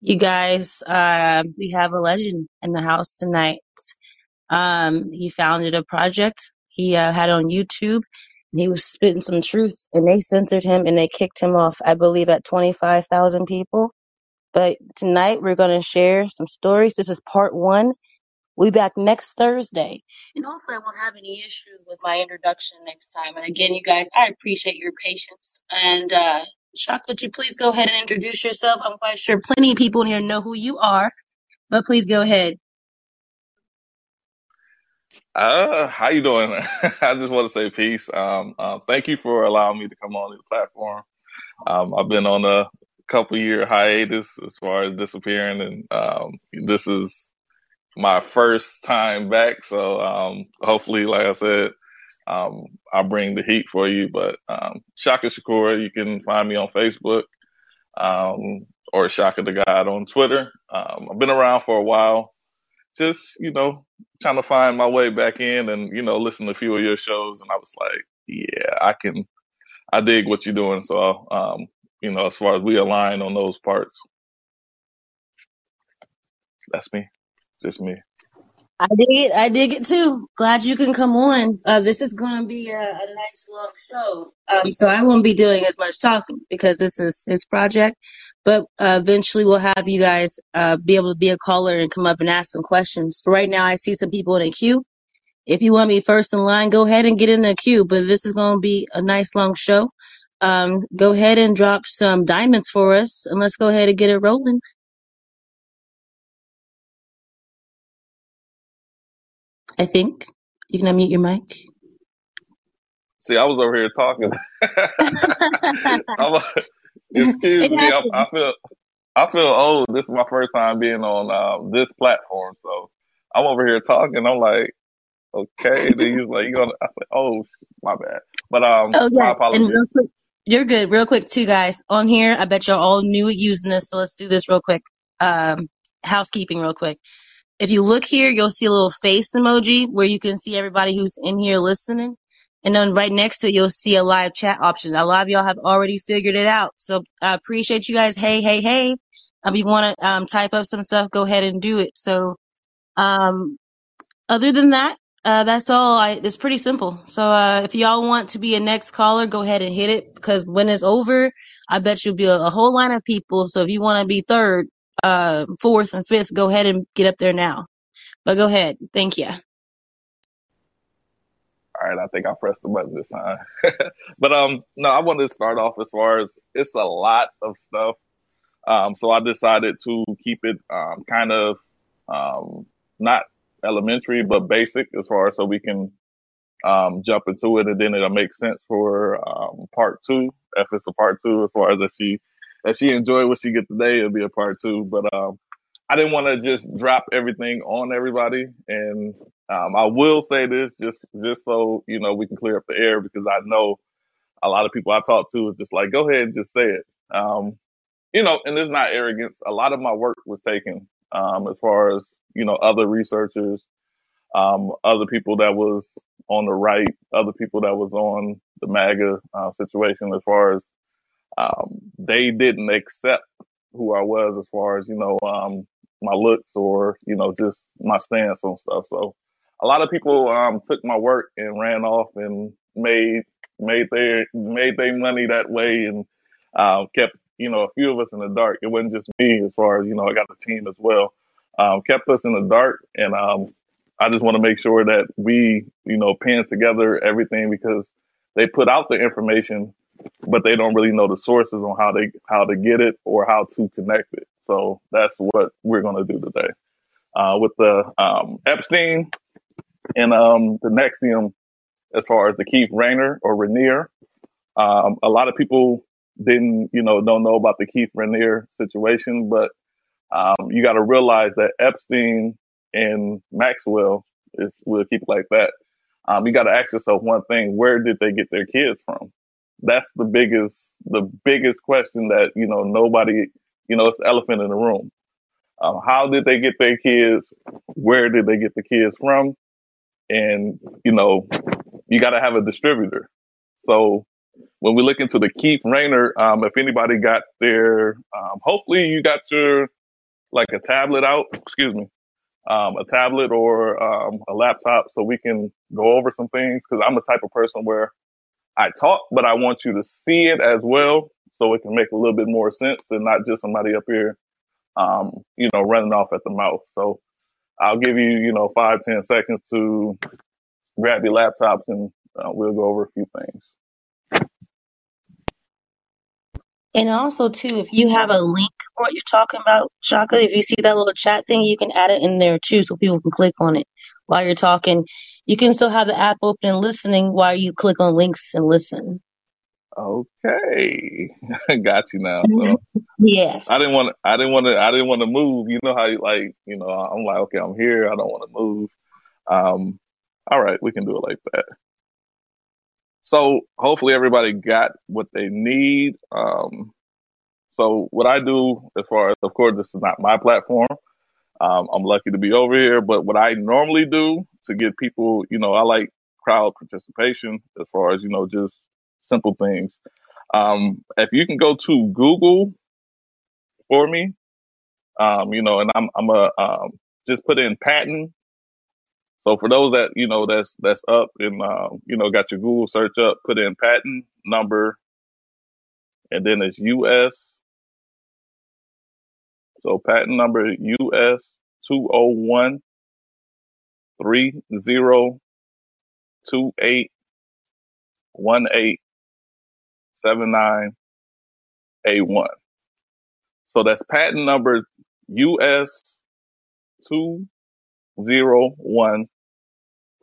You guys, uh, we have a legend in the house tonight. Um, he founded a project he uh, had on YouTube. And he was spitting some truth, and they censored him and they kicked him off. I believe at twenty five thousand people. But tonight we're gonna share some stories. This is part one. We back next Thursday, and hopefully I won't have any issues with my introduction next time. And again, you guys, I appreciate your patience. And uh, Shaka, could you please go ahead and introduce yourself? I'm quite sure plenty of people in here know who you are, but please go ahead. Uh, how you doing? I just want to say peace. Um, uh, thank you for allowing me to come on the platform. Um, I've been on a couple year hiatus as far as disappearing, and um, this is my first time back. So um, hopefully, like I said, um, I'll bring the heat for you. But um, Shaka Shakur, you can find me on Facebook um, or Shaka the God on Twitter. Um, I've been around for a while just, you know, trying to find my way back in and, you know, listen to a few of your shows. And I was like, yeah, I can, I dig what you're doing. So, um, you know, as far as we align on those parts, that's me, just me. I dig it. I dig it too. Glad you can come on. Uh, this is going to be a, a nice long show. Um, so I won't be doing as much talking because this is his project. But uh, eventually we'll have you guys uh, be able to be a caller and come up and ask some questions. For right now, I see some people in a queue. If you want me first in line, go ahead and get in the queue. But this is going to be a nice long show. Um, go ahead and drop some diamonds for us, and let's go ahead and get it rolling. I think you can unmute your mic. See, I was over here talking. I'm a, excuse it me. I, happens. I feel, I feel old. This is my first time being on uh, this platform, so I'm over here talking. I'm like, okay. Then he was like, you gonna? I said, oh, my bad. But um, Oh my yeah, and apologies. real quick, you're good. Real quick, too, guys. On here, I bet y'all all new at using this, so let's do this real quick. Um, housekeeping, real quick. If you look here, you'll see a little face emoji where you can see everybody who's in here listening, and then right next to it, you'll see a live chat option. A lot of y'all have already figured it out, so I appreciate you guys. Hey, hey, hey. If you want to um, type up some stuff, go ahead and do it. So, um, other than that, uh, that's all. I, it's pretty simple. So, uh, if y'all want to be a next caller, go ahead and hit it because when it's over, I bet you'll be a, a whole line of people. So if you want to be third, uh, fourth and fifth, go ahead and get up there now. But go ahead. Thank you. All right, I think I pressed the button this time. but um, no, I wanted to start off as far as it's a lot of stuff. Um, so I decided to keep it um, kind of um, not elementary, but basic as far as so we can um, jump into it, and then it'll make sense for um, part two. If it's a part two, as far as if she if she enjoyed what she get today, it'll be a part two. But um, I didn't want to just drop everything on everybody, and um, I will say this just just so you know we can clear up the air because I know a lot of people I talk to is just like go ahead and just say it. Um, you know, and it's not arrogance. A lot of my work was taken um, as far as you know other researchers um, other people that was on the right, other people that was on the MAGA uh, situation as far as um, they didn't accept who I was as far as, you know, um, my looks or, you know, just my stance on stuff. So a lot of people um, took my work and ran off and made made their made their money that way and uh, kept you know a few of us in the dark. It wasn't just me as far as you know I got a team as well. Um, kept us in the dark and um, I just want to make sure that we, you know, pin together everything because they put out the information, but they don't really know the sources on how they how to get it or how to connect it. So that's what we're going to do today uh, with the um, Epstein and um, the Nexium, as far as the Keith Rayner or Rainier. Um, a lot of people didn't, you know, don't know about the Keith Raniere situation, but um, you got to realize that Epstein and Maxwell is we'll keep it like that. Um, you got to ask yourself one thing: Where did they get their kids from? That's the biggest the biggest question that you know nobody you know it's the elephant in the room. Um, how did they get their kids? Where did they get the kids from? And you know you got to have a distributor. So when we look into the Keith Rayner, um, if anybody got their, um, hopefully you got your like a tablet out, excuse me, um, a tablet or um, a laptop so we can go over some things because I'm the type of person where I talk, but I want you to see it as well so it can make a little bit more sense and not just somebody up here, um, you know, running off at the mouth. So I'll give you, you know, five, ten seconds to grab your laptops and uh, we'll go over a few things. And also too, if you have a link for what you're talking about, Shaka, if you see that little chat thing, you can add it in there too so people can click on it while you're talking. You can still have the app open and listening while you click on links and listen. Okay, I got you now. So Yeah. I didn't want, to. I didn't want to, I didn't want to move. You know how you like, you know, I'm like, okay, I'm here. I don't want to move. Um, all right, we can do it like that. So hopefully everybody got what they need. Um, so what I do as far as, of course, this is not my platform. Um, I'm lucky to be over here, but what I normally do to get people, you know, I like crowd participation as far as, you know, just simple things. Um, if you can go to Google for me, um, you know, and I'm, I'm a, um, just put in patent. So for those that, you know, that's, that's up and, um, you know, got your Google search up, put in patent number and then it's US. So patent number US two zero one three zero two eight one eight seven nine A one. So that's patent number US two zero one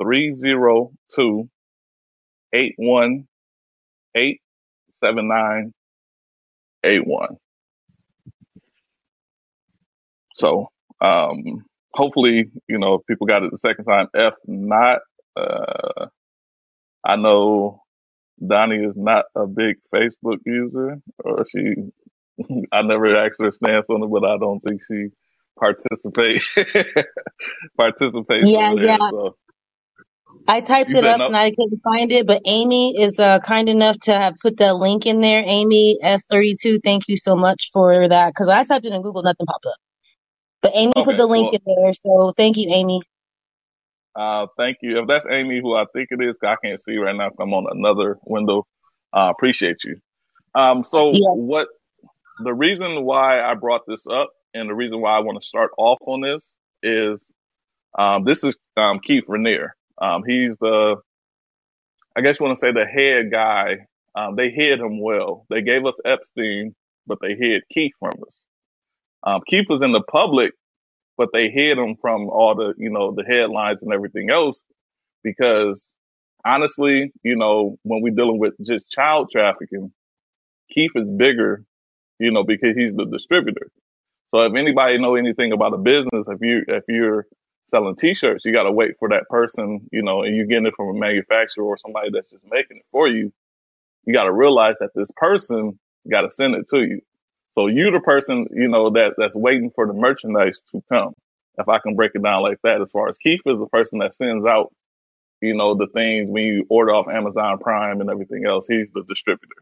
three zero two eight one eight seven nine A one. So um hopefully, you know, people got it the second time. If not, uh I know Donnie is not a big Facebook user or she I never asked her stance on it, but I don't think she participates participates Yeah, there. yeah. So I typed you it up no. and I couldn't find it, but Amy is uh, kind enough to have put the link in there. Amy S32, thank you so much for that because I typed it in Google, nothing popped up. But Amy put the link well, in there, so thank you, Amy. uh, thank you. If that's Amy, who I think it is, I can't see right now. I'm on another window. Uh, appreciate you. Um, so Yes. what the reason why I brought this up and the reason why I want to start off on this is um, this is um, Keith Raniere. Um, he's the I guess you want to say the head guy. Um, they hid him well. They gave us Epstein, but they hid Keith from us. Um, Keith was in the public, but they hid him from all the, you know, the headlines and everything else because honestly, you know, when we're dealing with just child trafficking, Keith is bigger, you know, because he's the distributor. So if anybody know anything about a business, if you, if you're selling t-shirts, you got to wait for that person, you know, and you're getting it from a manufacturer or somebody that's just making it for you. You got to realize that this person got to send it to you. So you the person, you know, that, that's waiting for the merchandise to come. If I can break it down like that, as far as Keith is the person that sends out, you know, the things when you order off Amazon Prime and everything else, he's the distributor.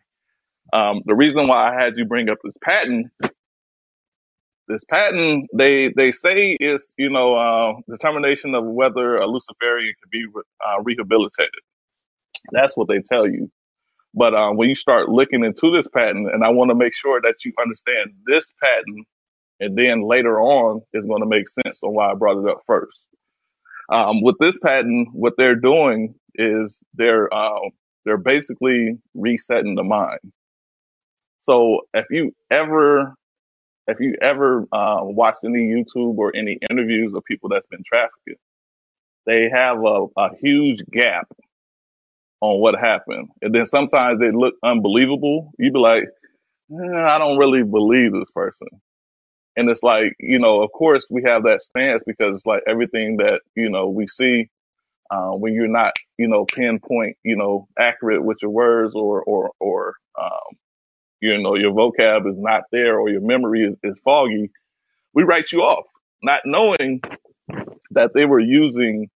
Um, the reason why I had you bring up this patent, this patent, they, they say is, you know, uh, determination of whether a Luciferian can be uh, rehabilitated. That's what they tell you. But uh, when you start looking into this patent, and I want to make sure that you understand this patent, and then later on is going to make sense on why I brought it up first. Um, with this patent, what they're doing is they're uh, they're basically resetting the mind. So if you ever if you ever uh, watched any YouTube or any interviews of people that's been trafficked, they have a, a huge gap on what happened, and then sometimes they look unbelievable. You'd be like, eh, I don't really believe this person. And it's like, you know, of course we have that stance because it's like everything that, you know, we see, uh, when you're not, you know, pinpoint, you know, accurate with your words or, or, or, um, you know, your vocab is not there or your memory is, is foggy. We write you off, not knowing that they were using,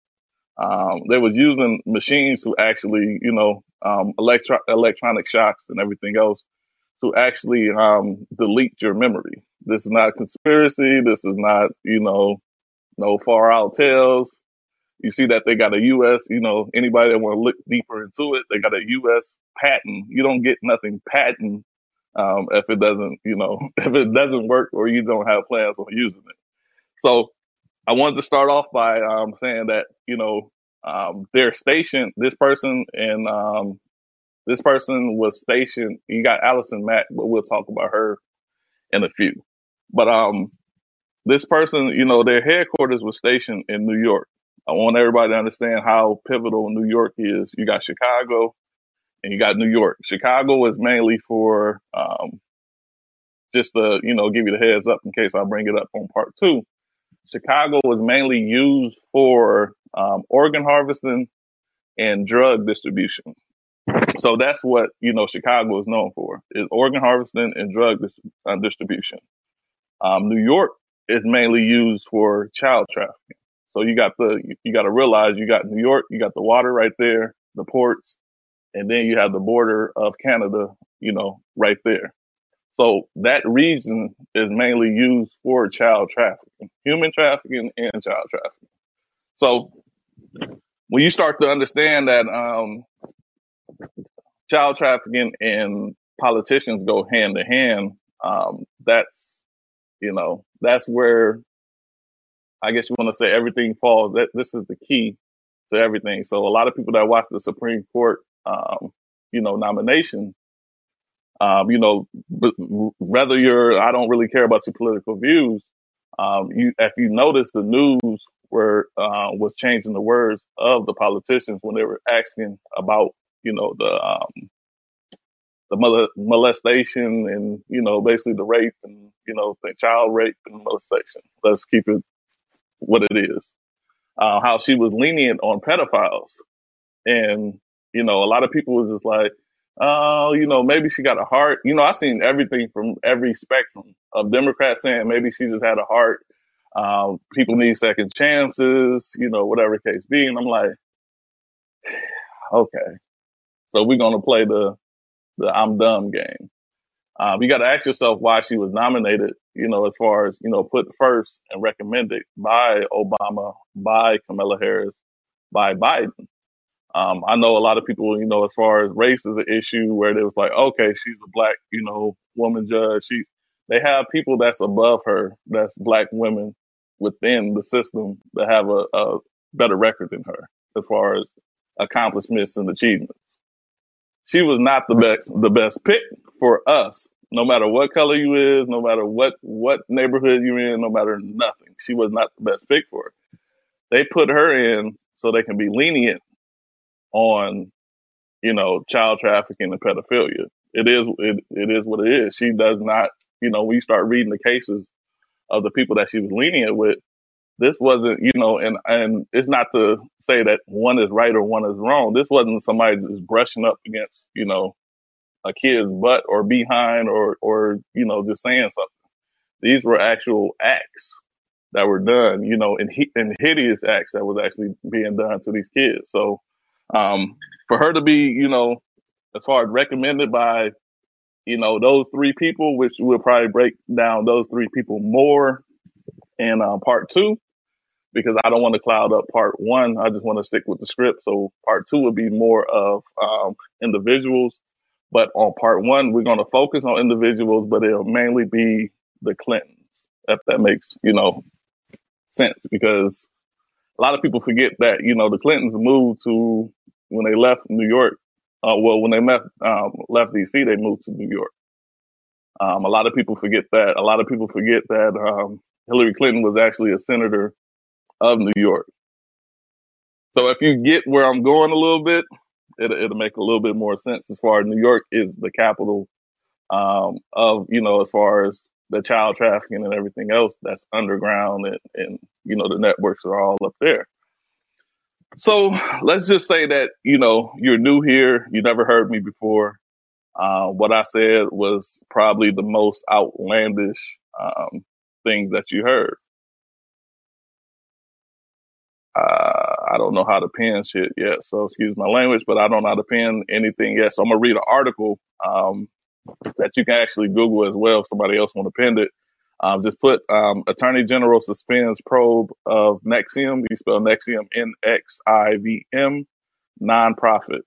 um, they was using machines to actually, you know, um, electro- electronic shocks and everything else to actually, um, delete your memory This is not conspiracy. This is not, you know, no far out tales. You see that they got a U.S. You know, anybody that want to look deeper into it, they got a U.S. patent. You don't get nothing patent um, if it doesn't, you know, if it doesn't work or you don't have plans on using it. So I wanted to start off by um, saying that you know um, they're stationed. This person and um, this person was stationed. You got Allison Mack, but we'll talk about her in a few. But um, this person, you know, their headquarters was stationed in New York. I want everybody to understand how pivotal New York is. You got Chicago and you got New York. Chicago is mainly for um, just to you know give you the heads up in case I bring it up on part two. Chicago was mainly used for um, organ harvesting and drug distribution. So that's what you know Chicago is known for: is organ harvesting and drug dis- uh, distribution. Um, New York is mainly used for child trafficking. So you got the you got to realize you got New York, you got the water right there, the ports, and then you have the border of Canada, you know, right there. So that region is mainly used for child trafficking, human trafficking, and child trafficking. So when you start to understand that um, child trafficking and politicians go hand to hand, um, that's you know that's where I guess you want to say everything falls. That this is the key to everything. So a lot of people that watch the Supreme Court, um, you know, nomination, um, you know, b- whether you're, I don't really care about your political views. Um, you, if you notice, the news were uh, was changing the words of the politicians when they were asking about, you know, the um, the mole- molestation and you know basically the rape and you know the child rape and molestation. Let's keep it what it is. Uh, how she was lenient on pedophiles and, you know, a lot of people was just like, oh, you know, maybe she got a heart. You know, I've seen everything from every spectrum of Democrats saying maybe she just had a heart. Um, people need second chances, you know, whatever case be. And I'm like, okay, so we're going to play the, the I'm dumb game. Um, you got to ask yourself why she was nominated, you know, as far as, you know, put first and recommended by Obama, by Kamala Harris, by Biden. Um, I know a lot of people, you know, as far as race is an issue where they was like, okay, she's a black, you know, woman judge. She, they have people that's above her, that's black women within the system that have a, a better record than her as far as accomplishments and achievements. She was not the best, the best pick for us. No matter what color you is, no matter what, what neighborhood you're in, no matter nothing. She was not the best pick for it. They put her in so they can be lenient on, you know, child trafficking and pedophilia. It is it, it is what it is. She does not, you know, when you start reading the cases of the people that she was lenient with, this wasn't, you know, and and it's not to say that one is right or one is wrong. This wasn't somebody just brushing up against, you know, a kid's butt or behind or or you know just saying something. These were actual acts that were done, you know, and, and hideous acts that was actually being done to these kids. So um, for her to be, you know, as far as recommended by, you know, those three people, which we'll probably break down those three people more in uh, part two, because I don't want to cloud up part one. I just want to stick with the script. So part two would be more of um, individuals. But on part one, we're going to focus on individuals, but it'll mainly be the Clintons, if that makes, you know, sense, because a lot of people forget that, you know, the Clintons moved to when they left New York, uh, well, when they left um, left DC, they moved to New York. Um, a lot of people forget that. A lot of people forget that um, Hillary Clinton was actually a senator of New York. So if you get where I'm going a little bit, it, it'll make a little bit more sense as far as New York is the capital um, of, you know, as far as the child trafficking and everything else that's underground and, and, you know, the networks are all up there. So let's just say that, you know, you're new here. You never heard me before. Uh, what I said was probably the most outlandish um, thing that you heard. Uh, I don't know how to pen shit yet, so excuse my language, but I don't know how to pen anything yet. So I'm gonna read an article um, that you can actually Google as well if somebody else want to pen it. Um, just put um, Attorney General suspends probe of Nexium. You spell Nexium N X I V M nonprofit.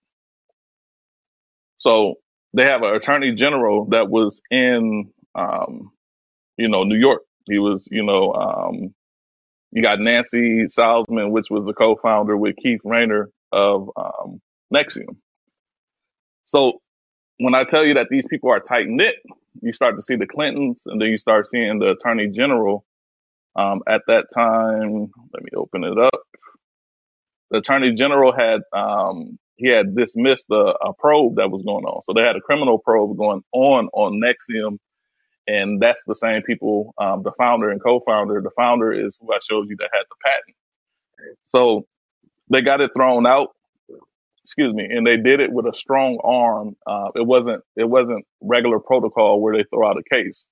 So they have an Attorney General that was in, um, you know, New York. He was, you know, um, you got Nancy Salzman, which was the co-founder with Keith Rayner of um, Nexium. So when I tell you that these people are tight knit, you start to see the Clintons, and then you start seeing the Attorney General. Um, at that time, let me open it up. The Attorney General had um, he had dismissed a, a probe that was going on, so they had a criminal probe going on on Nexium, and that's the same people. Um, the founder and co-founder. The founder is who I showed you that had the patent. So they got it thrown out excuse me, and they did it with a strong arm. Uh, it wasn't it wasn't regular protocol where they throw out a case.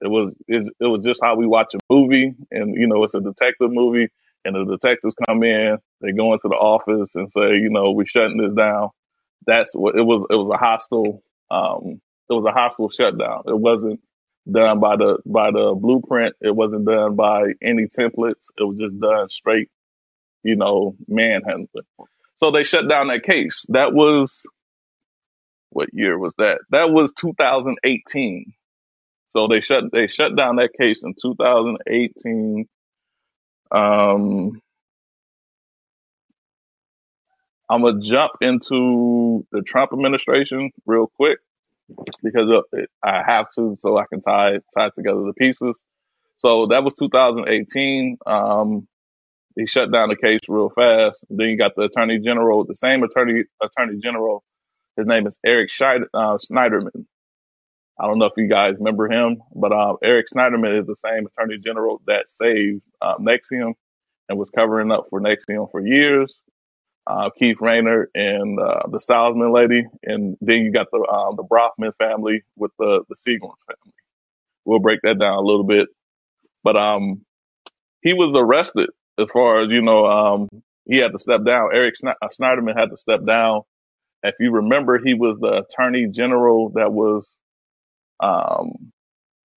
It was it, it was just how we watch a movie, and you know it's a detective movie, and the detectives come in, they go into the office and say, you know, we're shutting this down. That's what it was. It was a hostile. Um, it was a hostile shutdown. It wasn't done by the by the blueprint. It wasn't done by any templates. It was just done straight, you know, manhandling. So they shut down that case. That was what year was that? That was 2018. So they shut they shut down that case in 2018. Um, I'm gonna jump into the Trump administration real quick because I have to, so I can tie tie together the pieces. So that was 2018. Um, he shut down the case real fast. Then you got the attorney general, the same attorney attorney general. His name is Eric uh, Schneiderman. I don't know if you guys remember him, but uh, Eric Schneiderman is the same attorney general that saved uh, Nexium and was covering up for Nexium for years. Uh, Keith Rayner and uh, the Salzman lady, and then you got the uh, the Bronfman family with the the Seagram family. We'll break that down a little bit, but um, he was arrested as far as you know, um, he had to step down. Eric Schne- uh, Schneiderman had to step down. If you remember, he was the attorney general that was, um,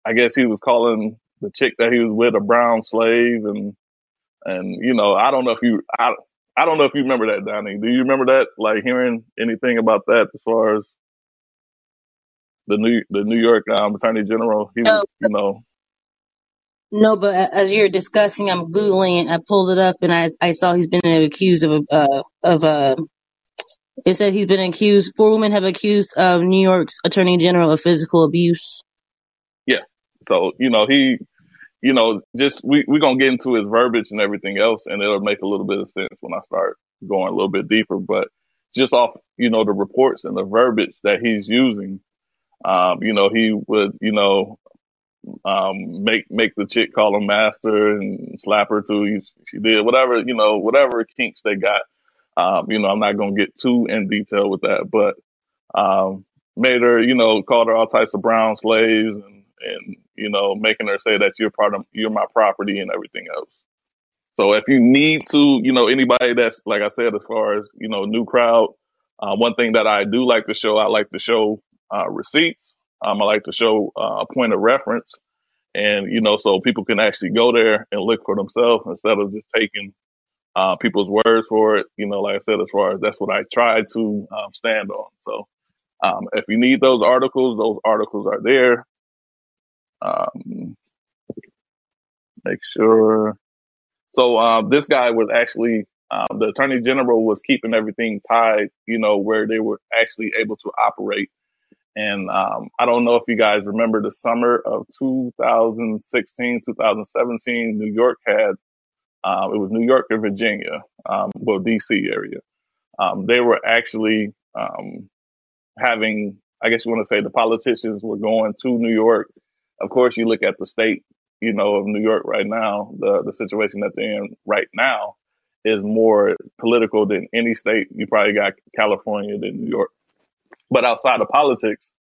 I guess he was calling the chick that he was with a brown slave, and and you know, I don't know if you, I, I don't know if you remember that, Donnie. Do you remember that? Like hearing anything about that as far as the New the New York um, attorney general? He was, No, you know, no, but as you're discussing, I'm googling. I pulled it up, and I I saw he's been accused of uh of uh. It said he's been accused. Four women have accused of New York's Attorney General of physical abuse. yeah. So you know, he you know, just we we're gonna get into his verbiage and everything else, and it'll make a little bit of sense when I start going a little bit deeper. But just off, you know, the reports and the verbiage that he's using, um, you know, he would, you know, um, make make the chick call him master and slap her too. He, she did whatever, you know, whatever kinks they got. Um, you know, I'm not gonna get too in detail with that, but um, made her, you know, called her all types of brown slaves and, and, you know, making her say that you're part of, you're my property and everything else. So if you need to, you know, anybody that's, like I said, as far as, you know, new crowd, uh, one thing that I do like to show, I like to show, uh, receipts. Um, I like to show uh, a point of reference and, you know, so people can actually go there and look for themselves instead of just taking, uh, people's words for it. You know, like I said, as far as that's what I try to um, stand on. So, um, if you need those articles, those articles are there. Um, make sure. So um, this guy was actually um, the attorney general was keeping everything tied, you know, where they were actually able to operate. And um, I don't know if you guys remember the summer of 2016, 2017, New York had um, it was New York and Virginia, um, well, DC area. Um, they were actually um, having, I guess you want to say the politicians were going to New York. Of course, you look at the state, you know, of New York right now, the, the situation that they're in right now is more political than any state. You probably got California than New York. But outside of politics,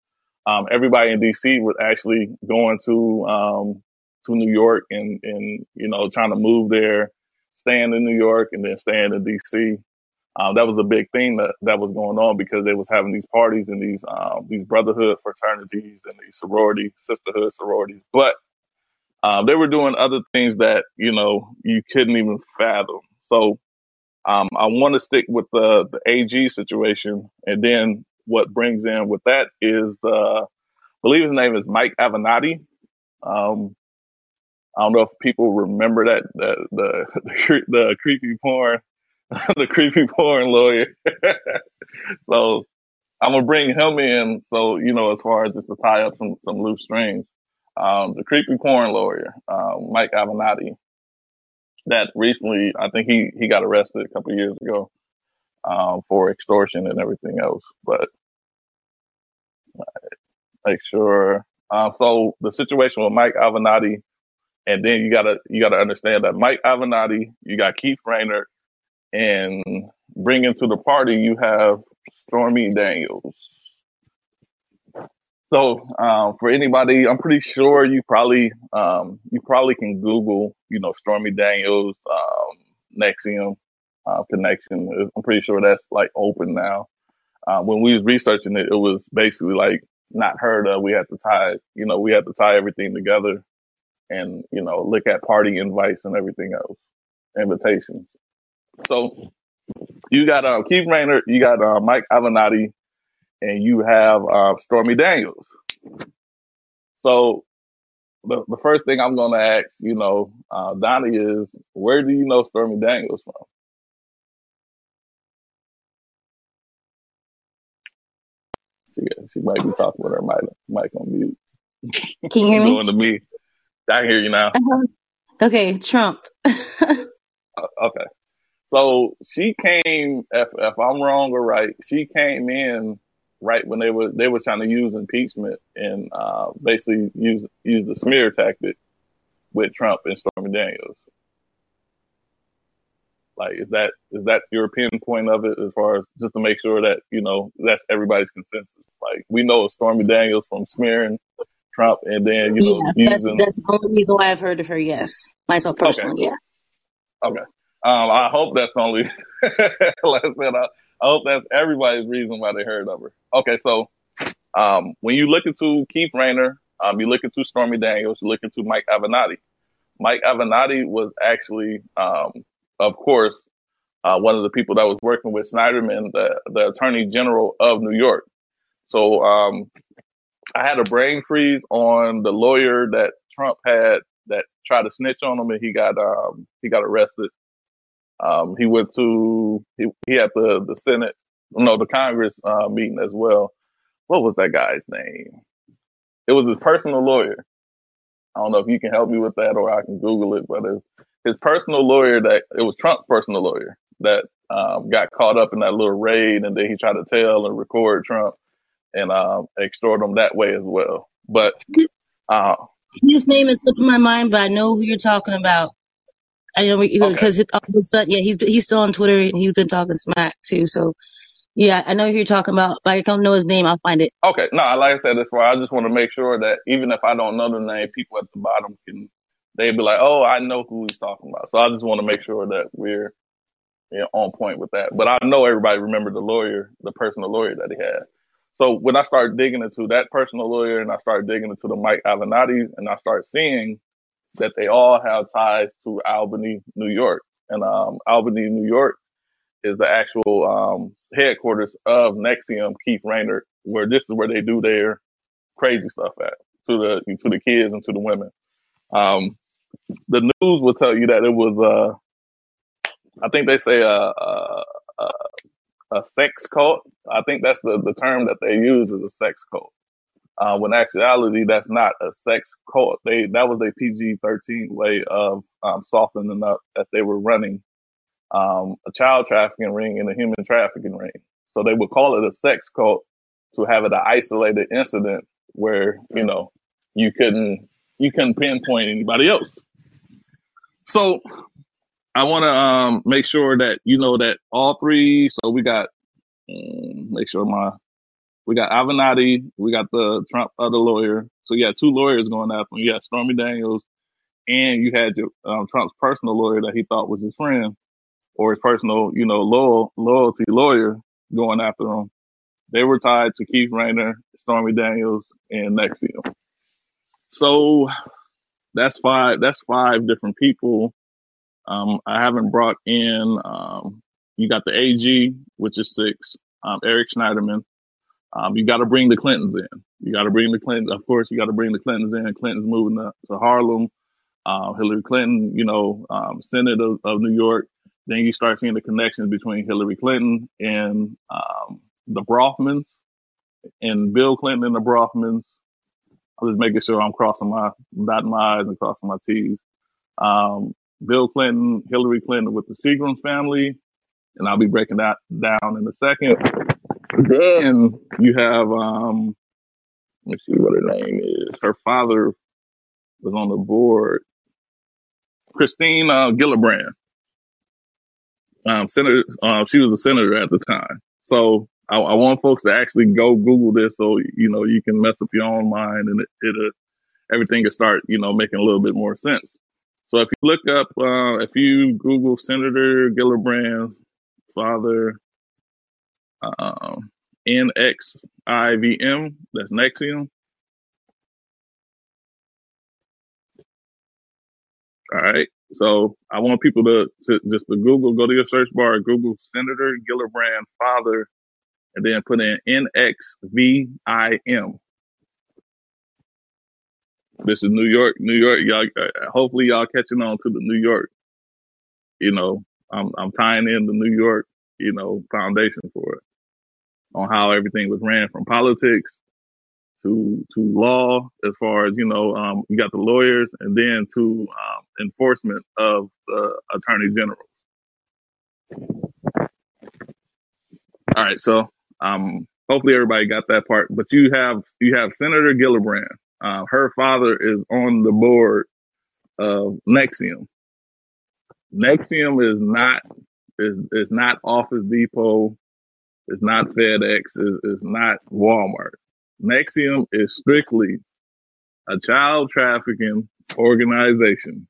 um, everybody in DC was actually going to, um, to New York and, and, you know, trying to move there, staying in New York and then staying in DC. Um, that was a big thing that, that was going on because they was having these parties and these um, these brotherhood fraternities and these sorority sisterhood sororities. But Um, they were doing other things that you know you couldn't even fathom. So um, I want to stick with the the AG situation, and then what brings in with that is the I believe his name is Mike Avenatti. Um, I don't know if people remember that the the the, the creepy porn the creepy porn lawyer. so I'm gonna bring him in. So you know, as far as just to tie up some some loose strings, um, the creepy porn lawyer, um, Mike Avenatti, that recently I think he he got arrested a couple years ago um, for extortion and everything else. But make sure. Uh, so the situation with Mike Avenatti, and then you gotta you gotta understand that Mike Avenatti, you got Keith Rayner, and bringing to the party you have Stormy Daniels. So um, for anybody, I'm pretty sure you probably um, you probably can Google, you know, Stormy Daniels, um, Nexium uh, connection. I'm pretty sure that's like open now. Uh, when we was researching it, it was basically like not heard of. We had to tie, you know, we had to tie everything together and you know look at party invites and everything else, invitations. So you got uh, Keith Rayner, you got uh, Mike Avenatti, and you have uh, Stormy Daniels. So the, the first thing I'm going to ask, you know, uh, Donnie is, where do you know Stormy Daniels from? She, might be talking with her mic, mic on mute. Can you hear me? Doing to me. I can hear you now. Uh-huh. Okay, Trump. Uh, okay. So she came, if, if I'm wrong or right, she came in right when they were they were trying to use impeachment and uh, basically use use the smear tactic with Trump and Stormy Daniels. Like, is that is that your pinpoint of it as far as just to make sure that you know that's everybody's consensus? Like, we know Stormy Daniels from smearing Trump, and then you know yeah, that's using. that's the only reason why I've heard of her. Yes, myself Okay, personally. Yeah. okay. Um, I hope that's only. like I said, I, I hope that's everybody's reason why they heard of her. Okay, so um, when you look into Keith Rayner, um, you look into Stormy Daniels, you look into Mike Avenatti. Mike Avenatti was actually, um, of course, uh, one of the people that was working with Schneiderman, the, the Attorney General of New York. So um, I had a brain freeze on the lawyer that Trump had that tried to snitch on him, and he got um, he got arrested. Um, he went to he, he had the the Senate, no, the Congress uh, meeting as well. What was that guy's name? It was his personal lawyer. I don't know if you can help me with that or I can Google it, but it's his personal lawyer that it was Trump's personal lawyer that um, got caught up in that little raid and then he tried to tell and record Trump and um, extort him that way as well. But uh, His name is slipping my mind, but I know who you're talking about. I know okay, because all of a sudden, yeah, he's he's still on Twitter and he's been talking smack too. So yeah, I know who you're talking about. But I don't know his name. I'll find it. okay, no, like I said, that's why I just want to make sure that even if I don't know the name, people at the bottom can they'd be like, oh, I know who he's talking about. So I just want to make sure that we're you know, on point with that. But I know everybody remembered the lawyer, the personal lawyer that he had. So when I started digging into that personal lawyer and I started digging into the Mike Avenatti's and I started seeing that they all have ties to Albany, New York. And um, Albany, New York is the actual um, headquarters of Nexium, Keith Rayner, where this is where they do their crazy stuff at to the to the kids and to the women. Um, the news will tell you that it was uh, I think they say a, a, a, a sex cult. I think that's the, the term that they use is a sex cult. Uh, when actuality, that's not a sex cult. They that was a PG thirteen way of um, softening up that they were running um, a child trafficking ring and a human trafficking ring. So they would call it a sex cult to have it an isolated incident where you know you couldn't you couldn't pinpoint anybody else. So I want to um, make sure that you know that all three. So we got um, make sure my we got Avenatti, we got the Trump other lawyer. So you had two lawyers going after him. You had Stormy Daniels, and you had your, um, Trump's personal lawyer that he thought was his friend or his personal, you know, loyal loyalty lawyer going after him. They were tied to Keith Rayner, Stormy Daniels, and Nexium. So that's five. That's five different people. Um, I haven't brought in. Um, you got the AG, which is six. Um, Eric Schneiderman. Um, you got to bring the Clintons in. You got to bring the Clintons. Of course, you got to bring the Clintons in. Clinton's moving to, to Harlem. Uh, Hillary Clinton, you know, um, Senate of, of New York. Then you start seeing the connections between Hillary Clinton and um, the Bronfmans and Bill Clinton and the Bronfmans. I'm just making sure I'm crossing my dotting my I's and crossing my T's. Um, Bill Clinton, Hillary Clinton with the Seagrams family, and I'll be breaking that down in a second. Then you have um, let me see what her name is. Her father was on the board. Christine uh, Gillibrand, um, senator. Uh, she was a senator at the time. So I, I want folks to actually go Google this, so you know you can mess up your own mind, and it, it everything will start you know making a little bit more sense. So if you look up, uh, if you Google Senator Gillibrand's father, um, NXIVM, that's Nexium. All right. So I want people to, to just to Google, go to your search bar, Google Senator Gillibrand father, and then put in NXVIM. This is New York, New York. Y'all, uh, hopefully y'all catching on to the New York. You know, I'm I'm tying in the New York, you know, foundation for it on how everything was ran from politics to to law, as far as you know, um, you got the lawyers, and then to um, enforcement of the attorney general. All right, so um, hopefully everybody got that part. But you have you have Senator Gillibrand. Uh, her father is on the board of Nexium. Nexium is not is is not Office Depot. It's not FedEx. It's, it's not Walmart. Nexium is strictly a child trafficking organization.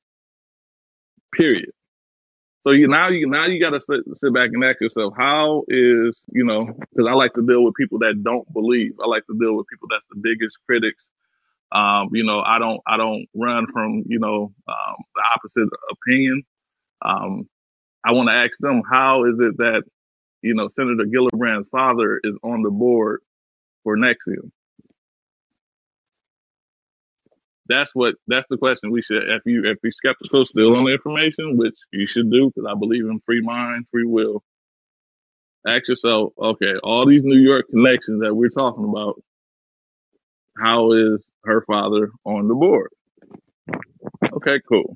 Period. So you now you now you got to sit, sit back and ask yourself, how is you know? Because I like to deal with people that don't believe. I like to deal with people that's the biggest critics. Um, you know, I don't I don't run from you know um, the opposite opinion. Um, I want to ask them, how is it that you know Senator Gillibrand's father is on the board for Nexium? That's what that's the question we should if you if you're skeptical still on the information, which you should do because I believe in free mind, free will. Ask yourself, okay, all these New York connections that we're talking about, how is her father on the board? Okay, cool.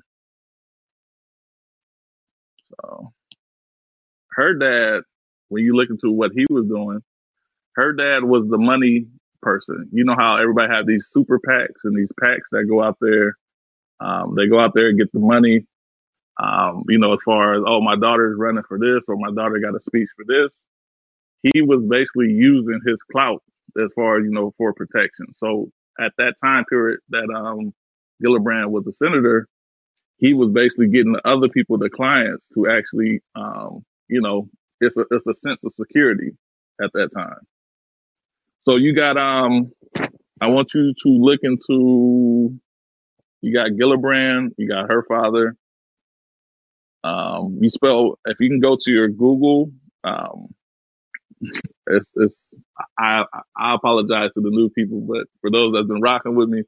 So her dad, when you look into what he was doing, her dad was the money person. You know how everybody have these super PACs and these PACs that go out there. Um, they go out there and get the money. Um, you know, as far as oh, my daughter's running for this or my daughter got a speech for this. He was basically using his clout as far as you know for protection. So at that time period that um, Gillibrand was a senator, he was basically getting the other people, the clients, to actually, um, you know, it's a it's a sense of security at that time. So you got um, I want you to look into. You got Gillibrand, you got her father. Um, you spell if you can go to your Google. Um, it's it's I I apologize to the new people, but for those that's been rocking with me,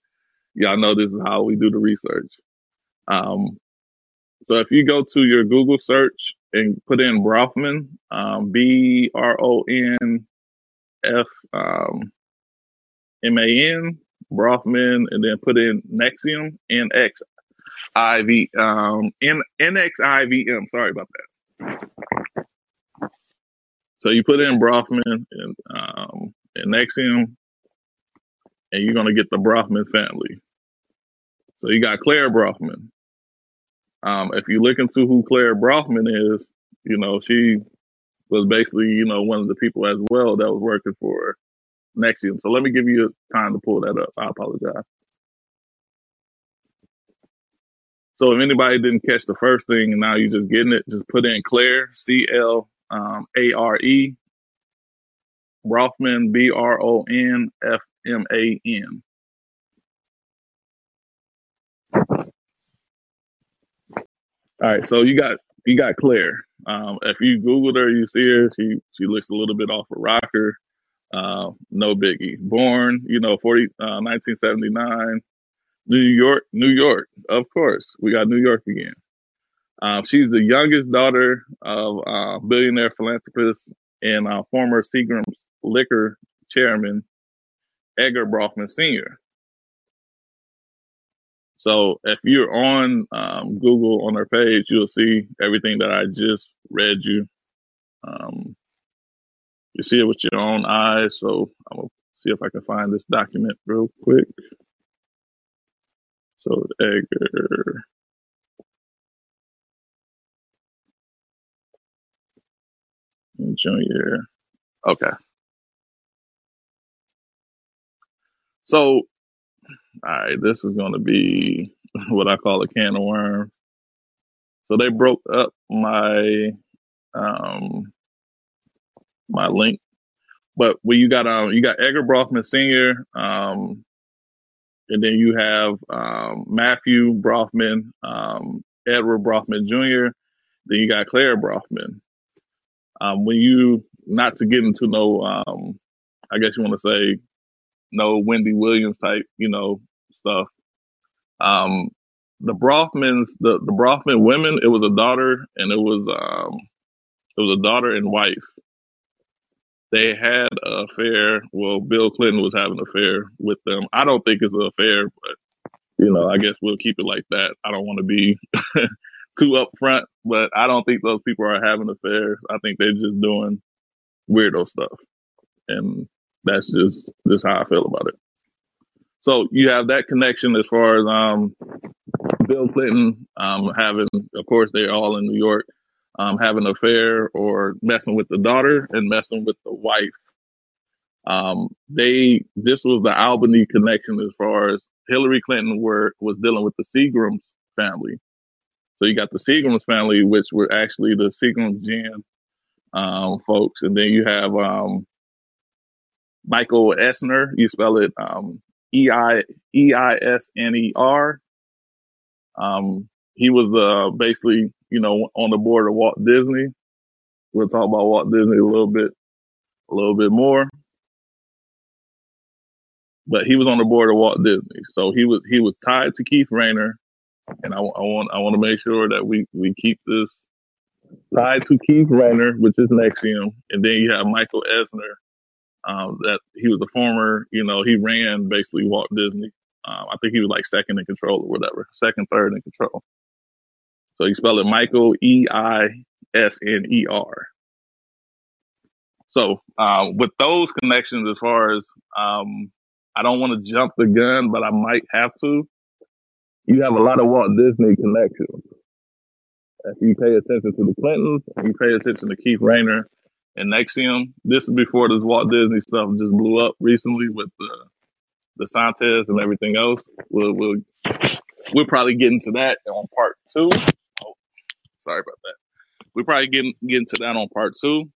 y'all know this is how we do the research. Um, so if you go to your Google search and put in Bronfman, um, B R O N F um, M A N, Bronfman, and then put in Nexium, N X I V um N N X I V M. Sorry about that. So you put in Bronfman and um and Nexium, and you're gonna get the Bronfman family. So you got Clare Bronfman. Um, if you look into who Clare Bronfman is, you know she was basically you know one of the people as well that was working for Nexium. So let me give you time to pull that up. I apologize. So if anybody didn't catch the first thing and now you're just getting it, just put in Clare, C L um, A R E, Bronfman, B R O N F M A N. All right, so you got you got Claire. Um, if you Googled her, you see her. She she looks a little bit off a rocker. Uh, no biggie. Born, you know, 40, uh, 1979, New York, New York. Of course, we got New York again. Um, she's the youngest daughter of uh, billionaire philanthropist and uh, former Seagram's liquor chairman Edgar Bronfman Sr. So if you're on um, Google on her page, you'll see everything that I just read you. Um, you see it with your own eyes. So I'm gonna see if I can find this document real quick. So Edgar Jr. Okay. So all right, this is gonna be what I call a can of worms. So they broke up my um my link, but when you got um you got Edgar Bronfman Sr. um and then you have um, Matthew Bronfman, um, Edward Bronfman Jr. Then you got Clare Bronfman. Um, when you not to get into no, um, I guess you want to say no Wendy Williams type, you know, stuff. Um, the Bronfmans, the the Bronfman women, it was a daughter and it was um, it was a daughter and wife. They had an affair. Well, Bill Clinton was having an affair with them. I don't think it's an affair, but you know, I guess we'll keep it like that. I don't want to be too upfront, but I don't think those people are having affairs. I think they're just doing weirdo stuff, and that's just just how I feel about it. So you have that connection as far as um, Bill Clinton um, having, of course, they're all in New York, um, having an affair or messing with the daughter and messing with the wife. Um, they this was the Albany connection as far as Hillary Clinton were was dealing with the Seagrams family. So you got the Seagrams family, which were actually the Seagram Gin um, folks, and then you have um, Michael Eisner. You spell it um, E I E I S N E R. Um, he was uh, basically, you know, on the board of Walt Disney. We'll talk about Walt Disney a little bit, a little bit more. But he was on the board of Walt Disney, so he was he was tied to Keith Raniere, and I, I want I want to make sure that we we keep this tied to Keith Raniere, which is NXIVM, and then you have Michael Eisner, um, that he was a former, you know, he ran basically Walt Disney. Um, I think he was like second in control or whatever, second, third in control. So you spell it Michael E I S N E R. So um, with those connections, as far as um, I don't want to jump the gun, but I might have to. You have a lot of Walt Disney connections. If you pay attention to the Clintons, you pay attention to Keith Raniere and NXIVM, this is before this Walt Disney stuff just blew up recently with the the Santes and everything else. We'll we'll we'll probably get into that on part two. Oh, sorry about that. We'll probably get get into that on part two.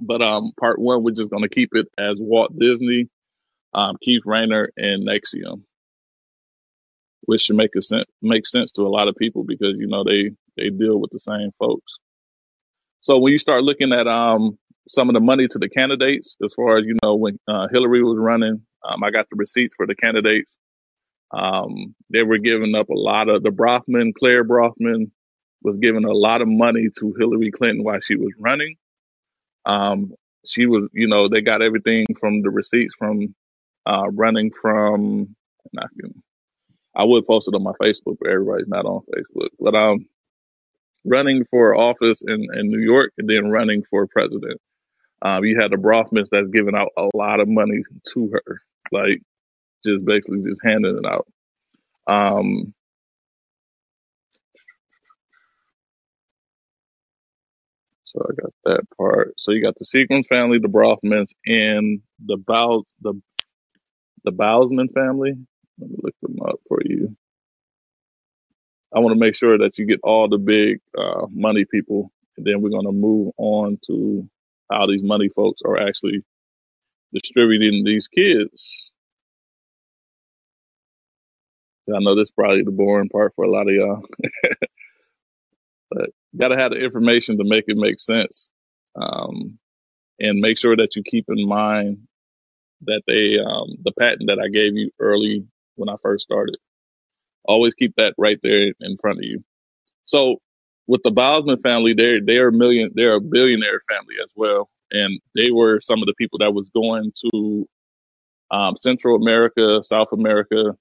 But um, part one, we're just gonna keep it as Walt Disney, um, Keith Raniere, and NXIVM, which should make a sense make sense to a lot of people because you know they they deal with the same folks. So when you start looking at um some of the money to the candidates, as far as you know, when uh, Hillary was running, um, I got the receipts for the candidates. Um, they were giving up a lot of the Bronfman, Clare Bronfman was giving a lot of money to Hillary Clinton while she was running. Um, she was, you know, they got everything from the receipts from uh, running from. I can, I would post it on my Facebook, but everybody's not on Facebook. But um, running for office in, in New York and then running for president. Um, you had the Bronfmans that's giving out a lot of money to her, like just basically just handing it out. Um, so I got that part. So you got the Sequins family, the Bronfmans, and the Bow the the Bowsman family. Let me look them up for you. I want to make sure that you get all the big uh, money people, and then we're going to move on to how these money folks are actually distributing these kids. I know this is probably the boring part for a lot of y'all, but gotta have the information to make it make sense. Um, and make sure that you keep in mind that they, um, the patent that I gave you early when I first started, always keep that right there in front of you. So with the Bosman family, they're, they're a million, they're a billionaire family as well. And they were some of the people that was going to, um, Central America, South America,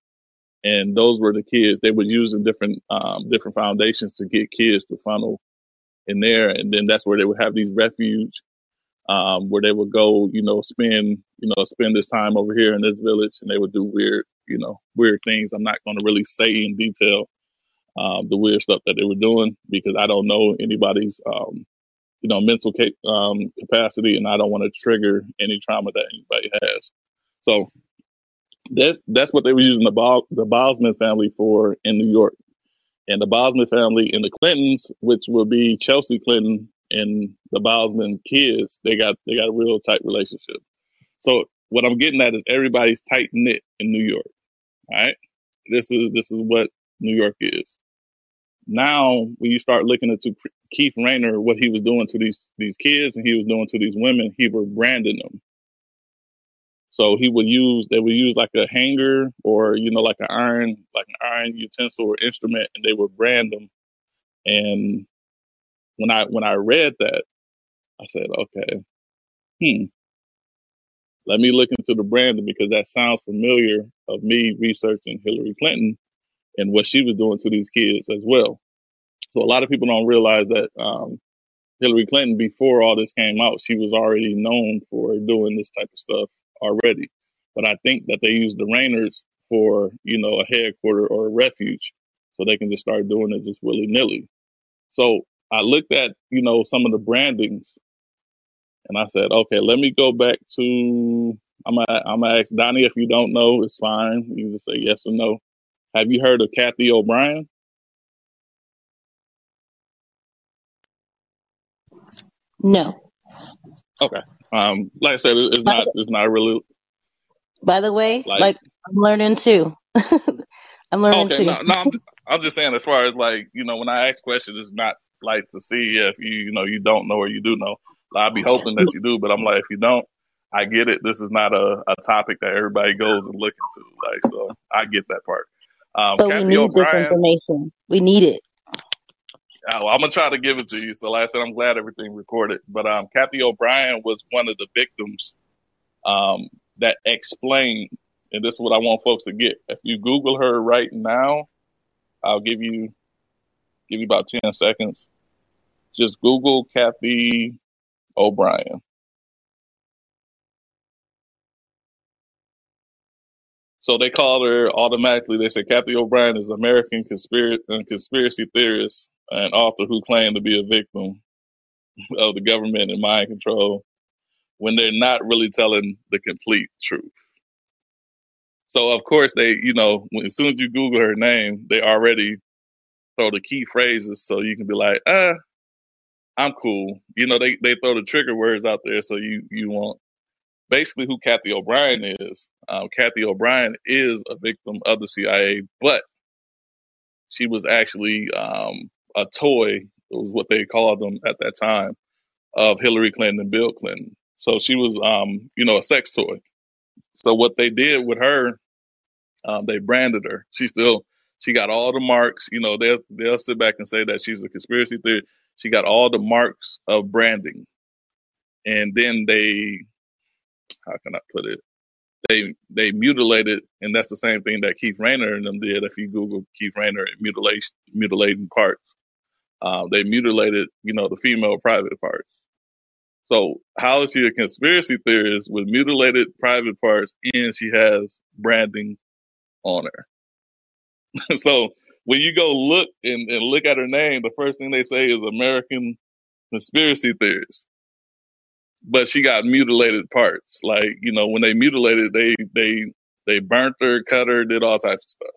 and those were the kids. They use the different um, different foundations to get kids to funnel in there, and then that's where they would have these refuge um, where they would go, you know, spend you know spend this time over here in this village, and they would do weird, you know, weird things. I'm not going to really say in detail um, the weird stuff that they were doing because I don't know anybody's um, you know mental ca- um, capacity, and I don't want to trigger any trauma that anybody has. So that's that's what they were using the Bo- the Bosman family for in New York, and the Bosman family and the Clintons, which will be Chelsea Clinton and the Bosman kids. They got they got a real tight relationship. So what I'm getting at is everybody's tight knit in New York. Right, this is this is what New York is. Now, when you start looking into Keith Raniere, what he was doing to these these kids and he was doing to these women, he was branding them So he would use they would use like a hanger or you know like an iron like an iron utensil or instrument, and they would brand them. And when I when I read that, I said, okay, hmm, let me look into the branding because that sounds familiar of me researching Hillary Clinton and what she was doing to these kids as well. So a lot of people don't realize that um, Hillary Clinton, before all this came out, she was already known for doing this type of stuff already. But I think that they used the Ranieres for, you know, a headquarter or a refuge so they can just start doing it just willy nilly. So I looked at, you know, some of the brandings and I said, okay, let me go back to, I'm gonna, I'm gonna ask Donnie if you don't know, it's fine. You can just say yes or no. Have you heard of Kathy O'Brien? No. Okay. Um, like I said, it's By not, the, it's not really by the way, like like I'm learning too. I'm learning Okay, too. no, no, I'm I'm just saying as far as like you know when I ask questions, it's not like to see if you you know you don't know or you do know. I'll be hoping that you do, but I'm like if you don't, I get it. This is not a, a topic that everybody goes and look into. Like so, I get that part. Um, But we need this information. We need it. uh, well, I'm gonna try to give it to you. So like I said, I'm glad everything recorded. But um, Kathy O'Brien was one of the victims um, that explained, and this is what I want folks to get. If you Google her right now, I'll give you give you about ten seconds Just Google Kathy O'Brien. So they called her automatically. They said Kathy O'Brien is an American conspiracy, conspiracy theorist and author who claimed to be a victim of the government and mind control when they're not really telling the complete truth. So of course they, you know, as soon as you Google her name, they already throw the key phrases so you can be like, ah, I'm cool. You know, they, they throw the trigger words out there so you, you won't basically who Kathy O'Brien is. Um, Kathy O'Brien is a victim of the CIA, but she was actually um, a toy, It was what they called them at that time, of Hillary Clinton and Bill Clinton. So she was, um, you know, a sex toy. So what they did with her, um, they branded her. She still, she got all the marks. You know, they'll they'll sit back and say that she's a conspiracy theory. She got all the marks of branding, and then they, how can I put it? they they mutilated, and that's the same thing that Keith Raniere and them did. If you Google Keith Raniere mutilation, mutilating parts, uh, they mutilated, you know, the female private parts. So how is she a conspiracy theorist with mutilated private parts, and she has branding on her? so when you go look and, and look at her name, the first thing they say is American conspiracy theorist. But she got mutilated parts. Like, you know, when they mutilated, they, they, they burnt her, cut her, did all types of stuff.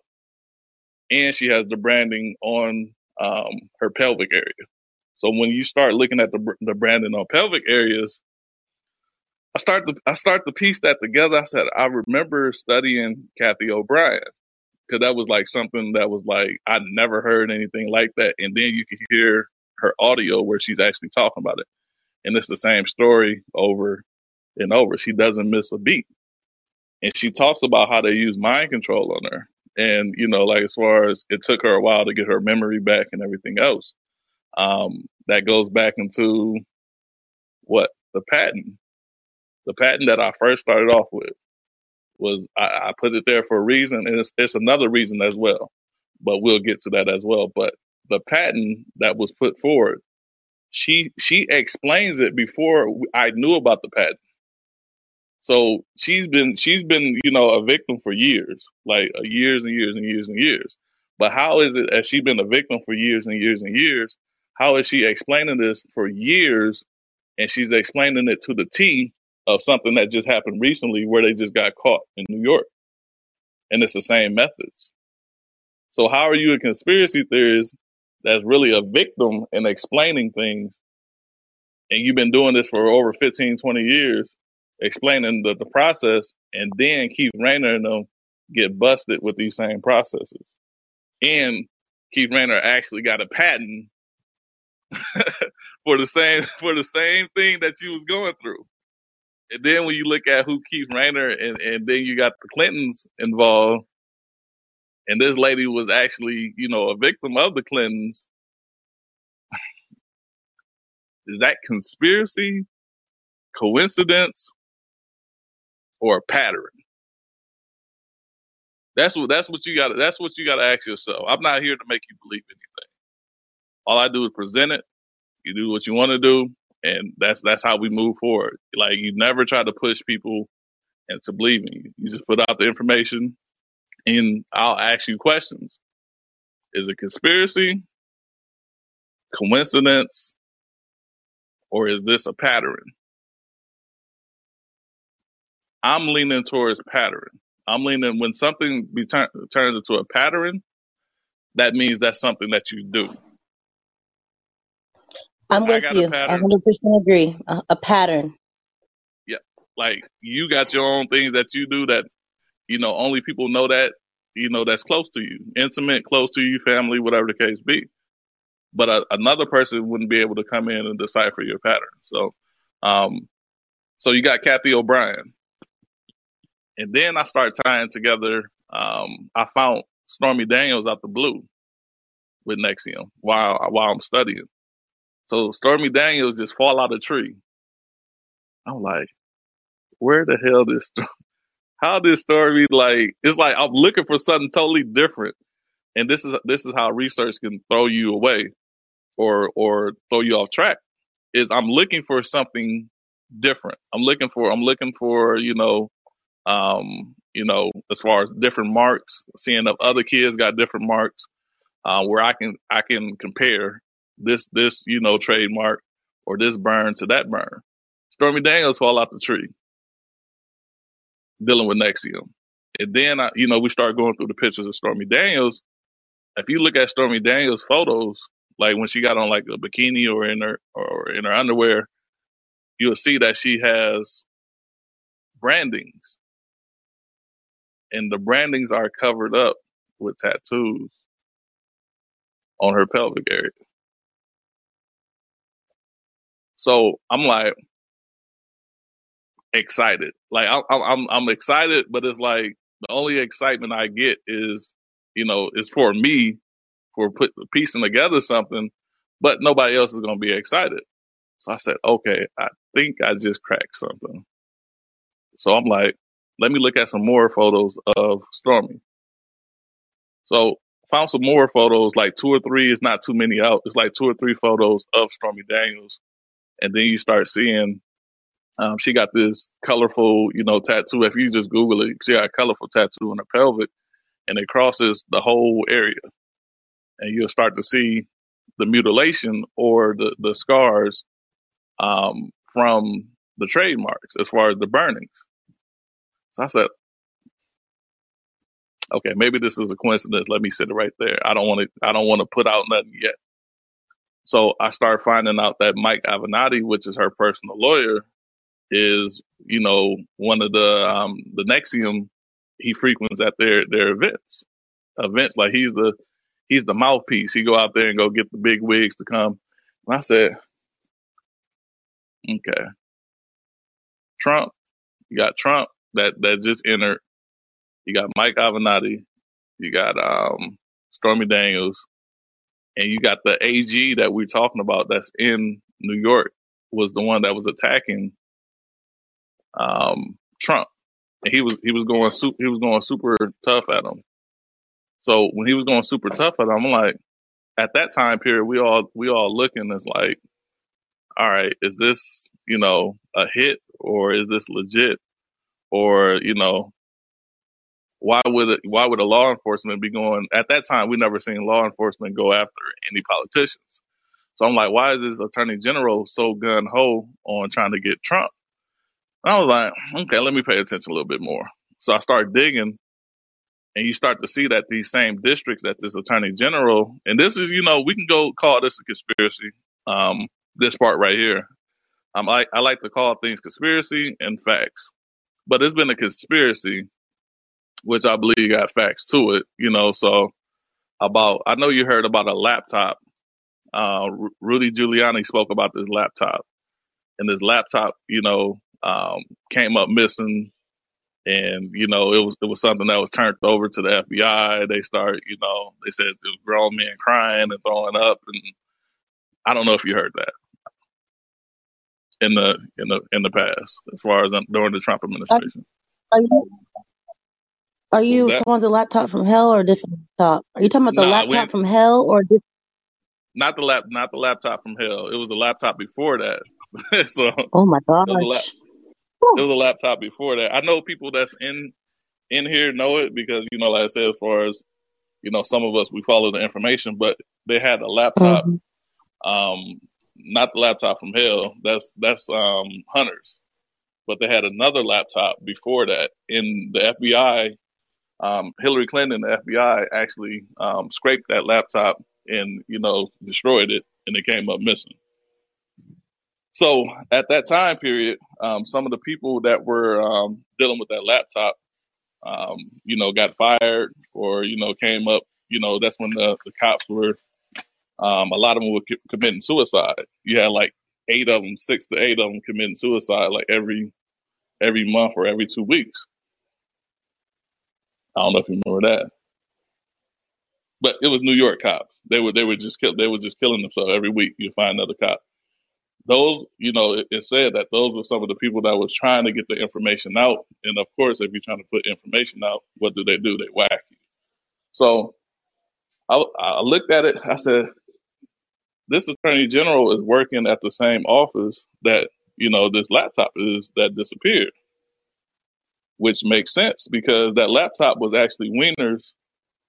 and she has the branding on um, her pelvic area. So when you start looking at the the branding on pelvic areas, I start to I start to piece that together. I said I remember studying Kathy O'Brien, because that was like something that was like I never heard anything like that. And then you can hear her audio where she's actually talking about it, and it's the same story over and over. She doesn't miss a beat, and she talks about how they use mind control on her. And you know, like as far as it took her a while to get her memory back and everything else, um, that goes back into what the patent, the patent that I first started off with was I, I put it there for a reason, and it's, it's another reason as well. But we'll get to that as well. But the patent that was put forward, she she explains it before I knew about the patent. So she's been she's been you know a victim for years, like uh, years and years and years and years. But how is it as she's been a victim for years and years and years? How is she explaining this for years, and she's explaining it to the T of something that just happened recently, where they just got caught in New York, and it's the same methods. So how are you a conspiracy theorist that's really a victim in explaining things, and you've been doing this for over 15, 20 years, explaining the, the process, and then Keith Raniere and them get busted with these same processes. And Keith Raniere actually got a patent for the same for the same thing that you was going through. And then when you look at who Keith Raniere and, and then you got the Clintons involved, and this lady was actually, you know, a victim of the Clintons, is that conspiracy, coincidence, or a pattern? That's what that's what you got. That's what you got to ask yourself. I'm not here to make you believe anything. All I do is present it. You do what you want to do, and that's that's how we move forward. Like you never try to push people into believing you. Just put out the information, and I'll ask you questions. Is it conspiracy, coincidence, or is this a pattern? I'm leaning towards pattern. I'm leaning when something be turn, turns into a pattern, that means that's something that you do. I'm I with got a you. I pattern. 100% agree. A, a pattern. Yeah. Like you got your own things that you do that, you know, only people know that, you know, that's close to you, intimate, close to you, family, whatever the case be. But a, another person wouldn't be able to come in and decipher your pattern. So, um, so you got Kathy O'Brien. And then I start tying together, um, I found Stormy Daniels out the blue with NXIVM while, while I'm studying. So Stormy Daniels just fall out of tree. I'm like, where the hell this, how this story, like, it's like I'm looking for something totally different. And this is, this is how research can throw you away or, or throw you off track is I'm looking for something different. I'm looking for, I'm looking for, you know, um, you know, as far as different marks, seeing if other kids got different marks, uh, where I can, I can compare this, this, you know, trademark or this burn to that burn. Stormy Daniels fall out the tree dealing with NXIVM. And then, I, you know, we start going through the pictures of Stormy Daniels. If you look at Stormy Daniels photos, like when she got on like a bikini or in her, or in her underwear, you'll see that she has brandings and the brandings are covered up with tattoos on her pelvic area. So I'm like excited. Like I'm, I'm, I'm excited, but it's like the only excitement I get is, you know, is for me for put, piecing together something, but nobody else is going to be excited. So I said, okay, I think I just cracked something. So I'm like, let me look at some more photos of Stormy. So found some more photos, like two or three. It's not too many out. It's like two or three photos of Stormy Daniels, and then you start seeing Um, she got this colorful, you know, tattoo. If you just Google it, she got a colorful tattoo on her pelvic and it crosses the whole area. And you'll start to see the mutilation or the, the scars, um, from the trademarks as far as the burnings. So I said, okay, maybe this is a coincidence. Let me sit it right there. I don't want to, I don't want to put out nothing yet. So I started finding out that Mike Avenatti, which is her personal lawyer, is, you know, one of the, um, the NXIVM he frequents at their, their events. events. Like he's the he's the mouthpiece. He go out there and go get the big wigs to come. And I said, okay, Trump. You got Trump that that just entered. You got Mike Avenatti. You got um, Stormy Daniels, and you got the AG that we're talking about that's in New York was the one that was attacking um, Trump, and he was he was going super he was going super tough at him. So when he was going super tough at him, I'm like, at that time period, we all we all looking as like, all right, is this you know a hit or is this legit or you know why would it, why would a law enforcement be going at that time? We never seen law enforcement go after any politicians. So I'm like, why is this attorney general so gun ho on trying to get Trump? And I was like, okay, let me pay attention a little bit more. So I start digging, and you start to see that these same districts that this attorney general, and this is, you know, we can go call this a conspiracy. Um, this part right here, um, I I like to call things conspiracy and facts, but it's been a conspiracy, which I believe got facts to it. You know, so about I know you heard about a laptop. Uh, Ru- Rudy Giuliani spoke about this laptop, and this laptop, you know, um, came up missing and you know it was it was something that was turned over to the FBI. They start, you know, they said was grown men crying and throwing up, and I don't know if you heard that in the in the in the past, as far as um, during the Trump administration. are you are What was you that? talking about the laptop from hell or a different laptop? Are you talking about the Nah, we laptop ain't, from hell or di- not the lap not the laptop from hell. It was the laptop before that. so it oh my was a lap gosh. it Whew. was a laptop before that. I know people that's in in here know it because you know, like I said, as far as you know, some of us we follow the information, but they had a laptop hmm Um, not the laptop from hell. That's that's um Hunter's. But they had another laptop before that. In the FBI, um, Hillary Clinton, the FBI actually um, scraped that laptop and you know destroyed it, and it came up missing. So at that time period, um, some of the people that were um, dealing with that laptop, um, you know, got fired or you know came up. You know, that's when the, the cops were Um, a lot of them were c- committing suicide. You had like eight of them, six to eight of them committing suicide like every every month or every two weeks. I don't know if you remember that, but it was New York cops. They were they were just kill, they were just killing themselves every week. You find another cop. Those, you know, it, it said that those were some of the people that was trying to get the information out. And of course, if you're trying to put information out, what do they do? They whack you. So I, I looked at it. I said, this attorney general is working at the same office that you know this laptop is that disappeared, which makes sense because that laptop was actually Weiner's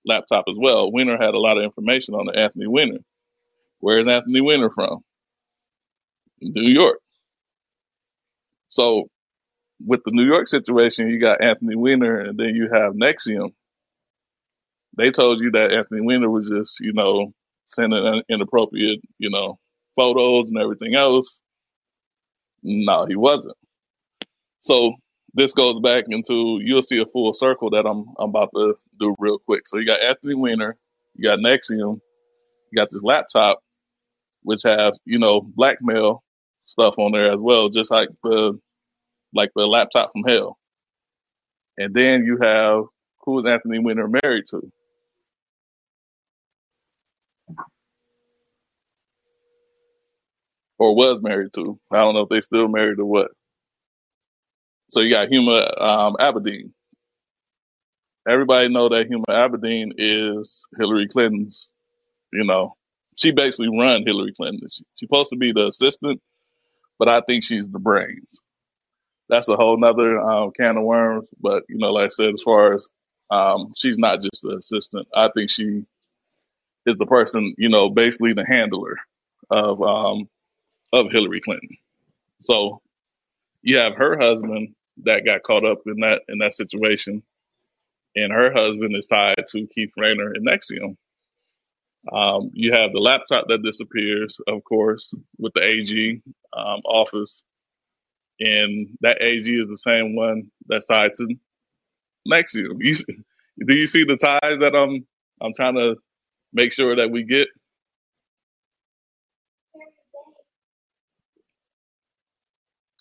laptop as well. Weiner had a lot of information on the Anthony Weiner. Where is Anthony Weiner from? New York. So with the New York situation, you got Anthony Weiner, and then you have NXIVM. They told you that Anthony Weiner was just you know sending inappropriate you know photos and everything else. No, he wasn't. So this goes back into you'll see a full circle that I'm I'm about to do real quick. So you got Anthony Weiner, you got NXIVM, you got this laptop which have you know blackmail stuff on there as well, just like the like the laptop from hell. And then you have who is Anthony Weiner married to, or was married to. I don't know if they still married or what. So you got Huma um. Everybody know that Huma Abedin is Hillary Clinton's You know, she basically run Hillary Clinton. She, she's supposed to be the assistant, but I think she's the brains. That's a whole nother um, can of worms. But you know, like I said, as far as um, she's not just the assistant. I think she is the person. You know, basically the handler of um, of Hillary Clinton. So you have her husband that got caught up in that in that situation, and her husband is tied to Keith Raniere and NXIVM. Um, you have the laptop that disappears, of course, with the AG um, office, and that AG is the same one that's tied to NXIVM. You, do you see the ties that I'm? I'm trying to make sure that we get.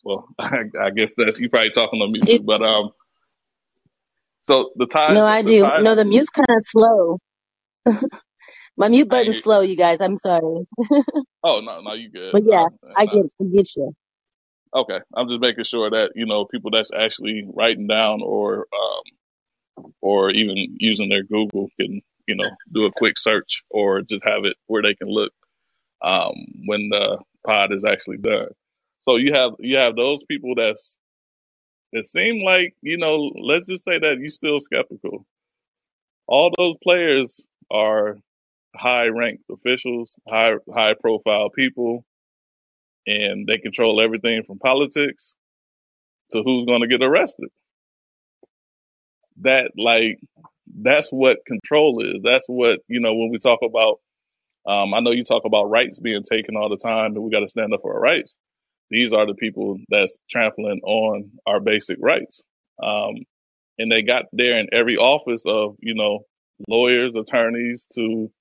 Well, I, I guess that's you probably talking on mute It, but um, so the time. no, I do. ties. No, the mute's kind of slow. My mute button's slow, you guys. I'm sorry. oh no, no, you good. But yeah, I I, get, I get you. okay, I'm just making sure that you know people that's actually writing down or um, or even using their Google can you know do a quick search or just have it where they can look um, when the pod is actually done. So you have you have those people that's it seem like you know let's just say that you're still skeptical. All those players are high ranked officials, high high profile people, and they control everything from politics to who's going to get arrested. That like that's what control is. That's what you know when we talk about. Um, I know you talk about rights being taken all the time, and we got to stand up for our rights. These are the people that's trampling on our basic rights, um, and they got there in every office of you know lawyers, attorneys, to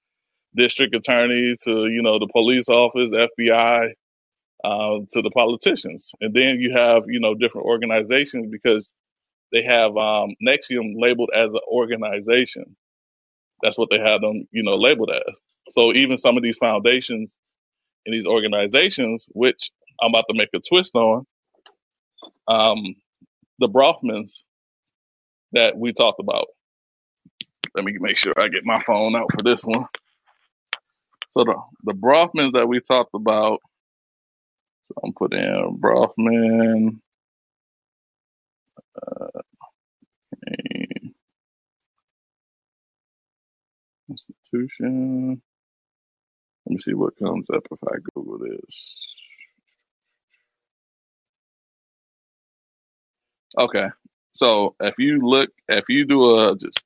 district attorney, to you know the police office, the FBI, uh, to the politicians, and then you have you know different organizations because they have um, NXIVM labeled as an organization. That's what they have them you know labeled as. So even some of these foundations and these organizations, which I'm about to make a twist on, um, the Bronfmans that we talked about. Let me make sure I get my phone out for this one. So the the Bronfmans that we talked about. So I'm putting in Bronfman institution. Let me see what comes up if I Google this. Okay. So if you look, if you do a, just,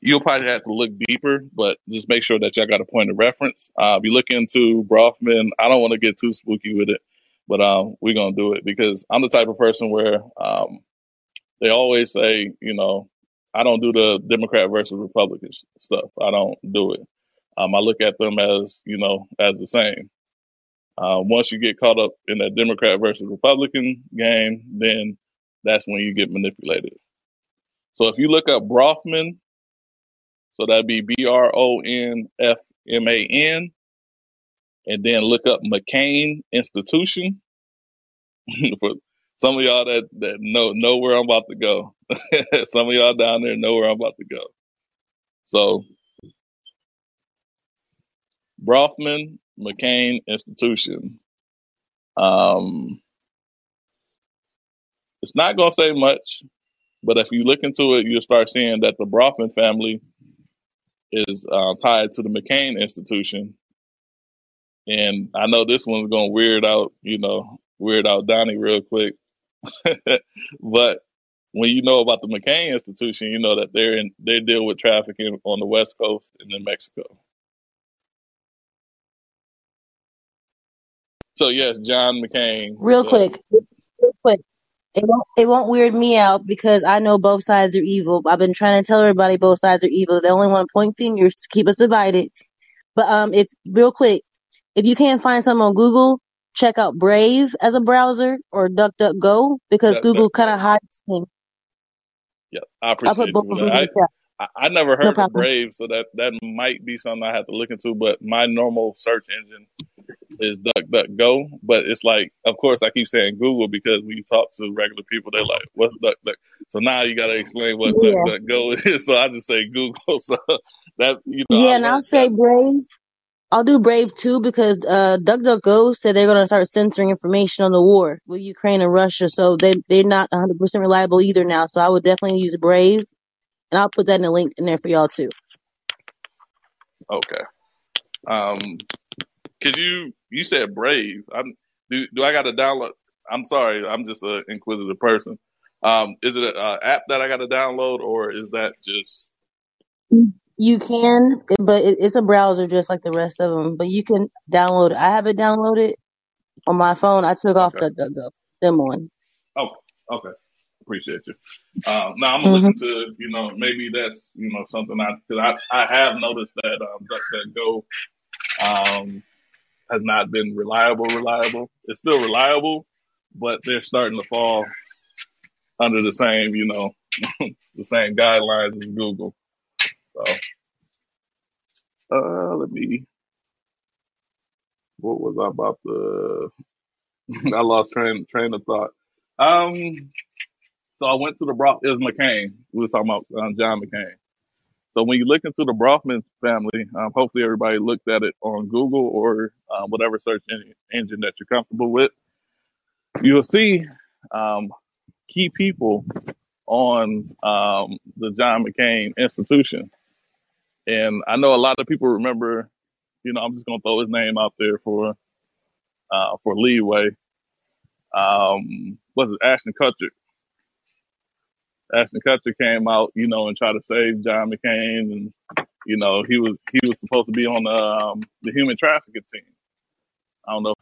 you'll probably have to look deeper, but just make sure that y'all got a point of reference. Uh, if you look into Bronfman, I don't want to get too spooky with it, but um, we're to do it because I'm the type of person where um, they always say, you know, I don't do the Democrat versus Republican stuff. I don't do it. Um, I look at them as, you know, as the same. Uh, once you get caught up in that Democrat versus Republican game, then that's when you get manipulated. So if you look up Bronfman, so that'd be B R O N F M A N, and then look up McCain Institution. For some of y'all that, that know know where I'm about to go. some of y'all down there know where I'm about to go. So Bronfman McCain Institution. Um, it's not gonna say much, but if you look into it, you'll start seeing that the Bronfman family is uh, tied to the McCain Institution, and I know this one's gonna weird out, you know, weird out Donnie real quick. but when you know about the McCain Institution, you know that they're in they deal with trafficking on the West Coast and in Mexico. So yes, John McCain. Real quick, real quick. It won't, it won't weird me out because I know both sides are evil. I've been trying to tell everybody both sides are evil. They only want to point fingers to keep us divided. But um, it's real quick. If you can't find something on Google, check out Brave as a browser or DuckDuckGo because duck, Google kind of hides things. Yeah, I I'll put appreciate both you. I. I I never No heard of. Brave, so that that might be something I have to look into. But my normal search engine is DuckDuckGo. But it's like, of course, I keep saying Google because when you talk to regular people, they're like, "What's DuckDuck?" So now you got to explain what Yeah. DuckDuckGo is. So I just say Google. So that you know, I Yeah, and I'll say that's Brave. I'll do Brave too because uh, DuckDuckGo said they're going to start censoring information on the war with Ukraine and Russia. So they, they're not 100% reliable either now. So I would definitely use Brave. And I'll put that in the link in there for y'all too. okay. Um, cause you you said Brave. I'm do do I got to download? I'm sorry, I'm just an inquisitive person. Um, is it an app that I got to download, or is that just You can, but it, it's a browser just like the rest of them. But you can download it. I have it downloaded on my phone. I took off okay? DuckDuckGo. Them one. Oh, okay. Appreciate you. Um, now I'm gonna look hmm into, you know, maybe that's, you know, something I, cause I, I have noticed that, um, DuckDuckGo, um, has not been reliable, reliable. It's still reliable, but they're starting to fall under the same, you know, the same guidelines as Google. So, uh, let me, what was I about to, I lost train, train of thought. Um, so I went to the Brock, is McCain. We were talking about um, John McCain. So when you look into the Bronfman family, um, hopefully everybody looked at it on Google or uh, whatever search en- engine that you're comfortable with. You'll see um, key people on um, the John McCain Institution. And I know a lot of people remember, you know, I'm just going to throw his name out there for uh, for leeway. Um, was it Ashton Kutcher? Ashton Kutcher came out, you know, and tried to save John McCain, and you know, he was he was supposed to be on the um, the human trafficking team. I don't know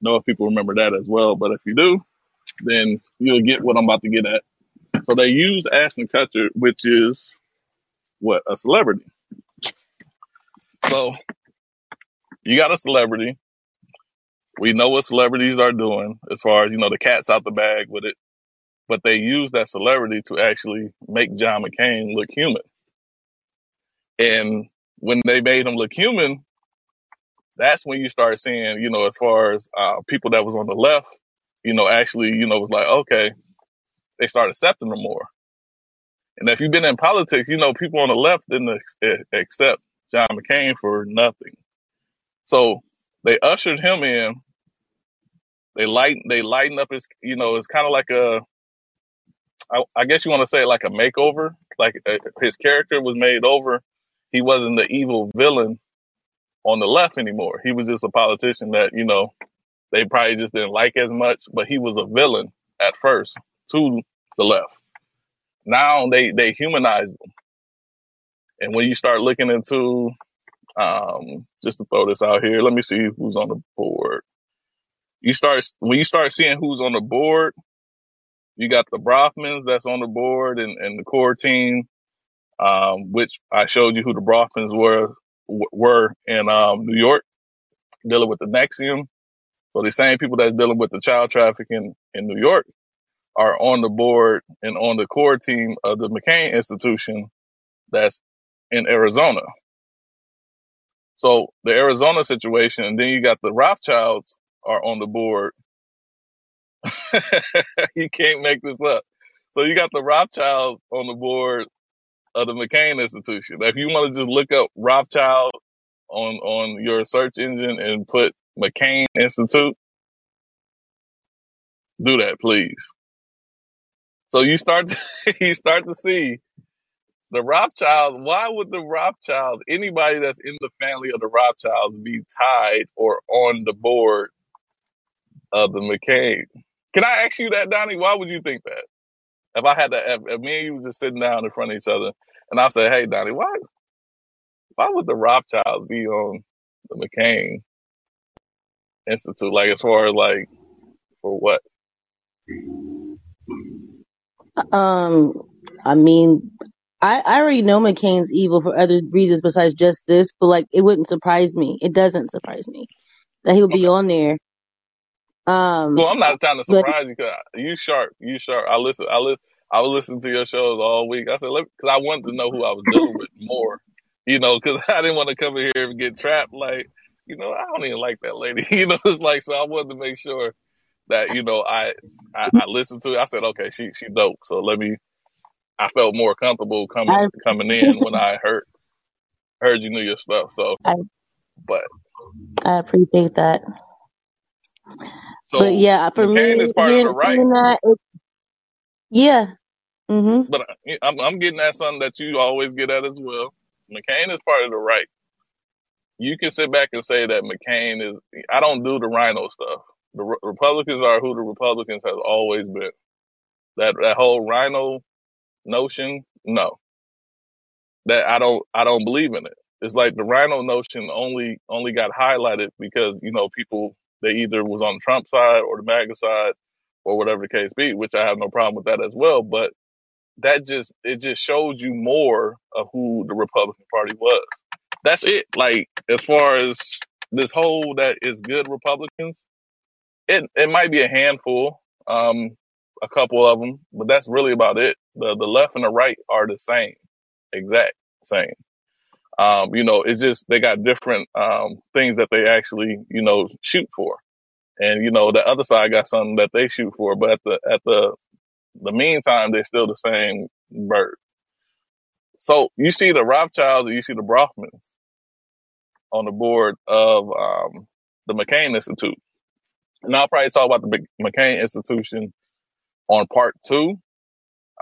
know if people remember that as well, but if you do, then you'll get what I'm about to get at. So they used Ashton Kutcher, which is what a celebrity. So you got a celebrity. We know what celebrities are doing as far as you know, the cat's out the bag with it. But they used that celebrity to actually make John McCain look human. And when they made him look human, that's when you start seeing, you know, as far as uh, people that was on the left, you know, actually, you know, was like, okay, they start accepting them more. And if you've been in politics, you know, people on the left didn't ex- accept John McCain for nothing. So they ushered him in. They lighten, they lighten up his, you know, it's kind of like a, I, I guess you want to say like a makeover. Like uh, his character was made over. He wasn't the evil villain on the left anymore. He was just a politician that, you know, they probably just didn't like as much, but he was a villain at first to the left. Now they, they humanized him. And when you start looking into, um, just to throw this out here, let me see who's on the board. You start, when you start seeing who's on the board, you got the Bronfmans that's on the board and, and the core team, um, which I showed you who the Bronfmans were, were in, um, New York dealing with the NXIVM. So the same people that's dealing with the child trafficking in New York are on the board and on the core team of the McCain Institution that's in Arizona. So the Arizona situation, and then you got the Rothschilds are on the board. you can't make this up. So you got the Rothschilds on the board of the McCain Institution. If you want to just look up Rothschild on on your search engine and put McCain Institute, do that, please. So you start to, you start to see the Rothschilds. Why would the Rothschilds, anybody that's in the family of the Rothschilds, be tied or on the board of the McCain? Can I ask you that, Donnie? Why would you think that? If I had to, if, if me and you was just sitting down in front of each other, and I said, "Hey, Donnie, why why would the Rothschilds be on the McCain Institute? Like as far as like for what? Um, I mean, I, I already know McCain's evil for other reasons besides just this, but like it wouldn't surprise me. It doesn't surprise me that he would be on there. Well, Um, I'm not trying to but surprise you because you sharp, you sharp. I listen, I listen, I was listening to your shows all week. I said, let because I wanted to know who I was dealing with more, you know, because I didn't want to come in here and get trapped. Like, you know, I don't even like that lady. You know, it's like so. I wanted to make sure that you know I I, I listened to it. I said, okay, she she dope. So let me. I felt more comfortable coming I, coming in when I heard heard you knew your stuff. So, I, but I appreciate that. But so yeah, for McCain me, is part of the hearing, right, seeing that, it, yeah. hmm but I- I'm I'm getting at something that you always get at as well. McCain is part of the right. You can sit back and say that McCain is. I don't do the RINO stuff. The Re- Republicans are who the Republicans has always been. That that whole RINO notion, no, that I don't I don't believe in it. It's like the RINO notion only only got highlighted because you know people they either was on the Trump side or the MAGA side or whatever the case be, which I have no problem with that as well. But that just it just shows you more of who the Republican Party was. That's it. Like as far as this whole that is good Republicans, it it might be a handful, um, a couple of them, but that's really about it. The the left and the right are the same, exact same. Um, you know, it's just they got different um things that they actually you know shoot for, and you know the other side got something that they shoot for, but at the at the the meantime they're still the same bird. So you see the Rothschilds, and you see the Bronfmans on the board of um, the McCain Institute. And I'll probably talk about the McCain Institution on part two.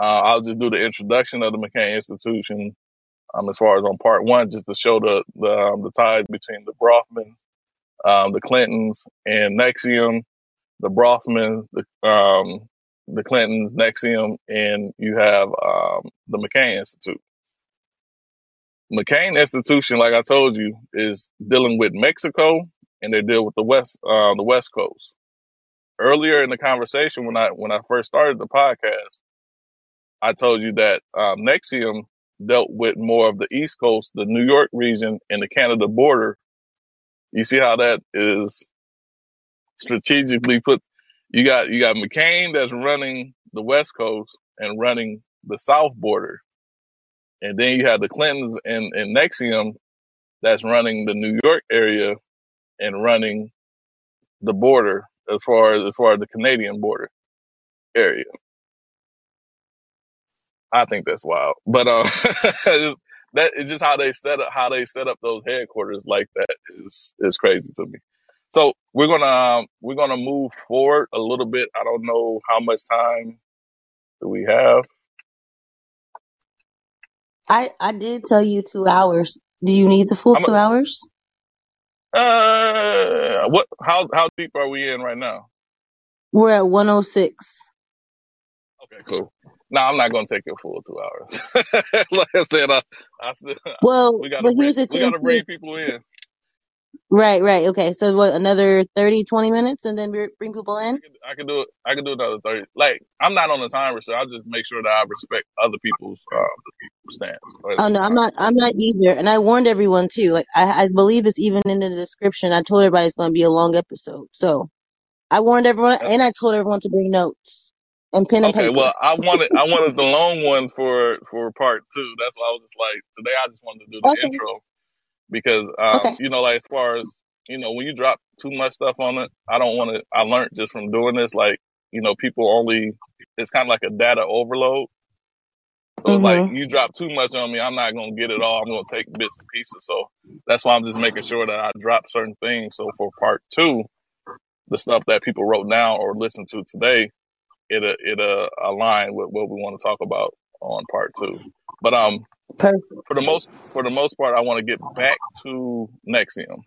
Uh, I'll just do the introduction of the McCain Institution um, as far as on part one, just to show the the, um, the ties between the Bronfman, um, the Clintons, and NXIVM. The Bronfmans, the um, the Clintons, NXIVM, and you have um, the McCain Institute. McCain Institution, like I told you, is dealing with Mexico, and they deal with the West, uh, the West Coast. Earlier in the conversation, when I when I first started the podcast, I told you that um, Nexium dealt with more of the East Coast, the New York region, and the Canada border. You see how that is strategically put. You got you got McCain that's running the West Coast and running the South border, and then you have the Clintons and, and NXIVM that's running the New York area and running the border as far as as far as the Canadian border area. I think that's wild, but uh, that is just how they set up how they set up those headquarters like that is is crazy to me. So we're gonna um, we're gonna move forward a little bit. I don't know how much time do we have. I I did tell you two hours. Do you need the full I'm two hours? uh what how how deep are we in right now? We're at 106. Okay, cool. No, I'm not gonna take your full two hours. like I said, I, I still, Well, we gotta bring here's the we thing gotta bring people in. Right, right. Okay. So what, another 30, 20 minutes and then br- bring people in? I can do it. I can do another thirty. Like I'm not on the timer, so I'll just make sure that I respect other people's um, stance Oh no, I'm not. I'm not either. And I warned everyone too. Like I, I believe it's even in the description. I told everybody it's going to be a long episode. So I warned everyone, and I told everyone to bring notes and pen and Okay, paper. well, I wanted I wanted the long one for for part two. That's why I was just like today. I just wanted to do the Okay. intro because um Okay. you know like as far as you know when you drop too much stuff on it, I don't want to. I learned just from doing this like you know people only it's kind of like a data overload. So it's like Mhm. you drop too much on me, I'm not gonna get it all. I'm gonna take bits and pieces. So that's why I'm just making sure that I drop certain things. So for part two, the stuff that people wrote down or listened to today, it it uh align with what we want to talk about on part two. But um, Perfect. for the most for the most part, I want to get back to NXIVM.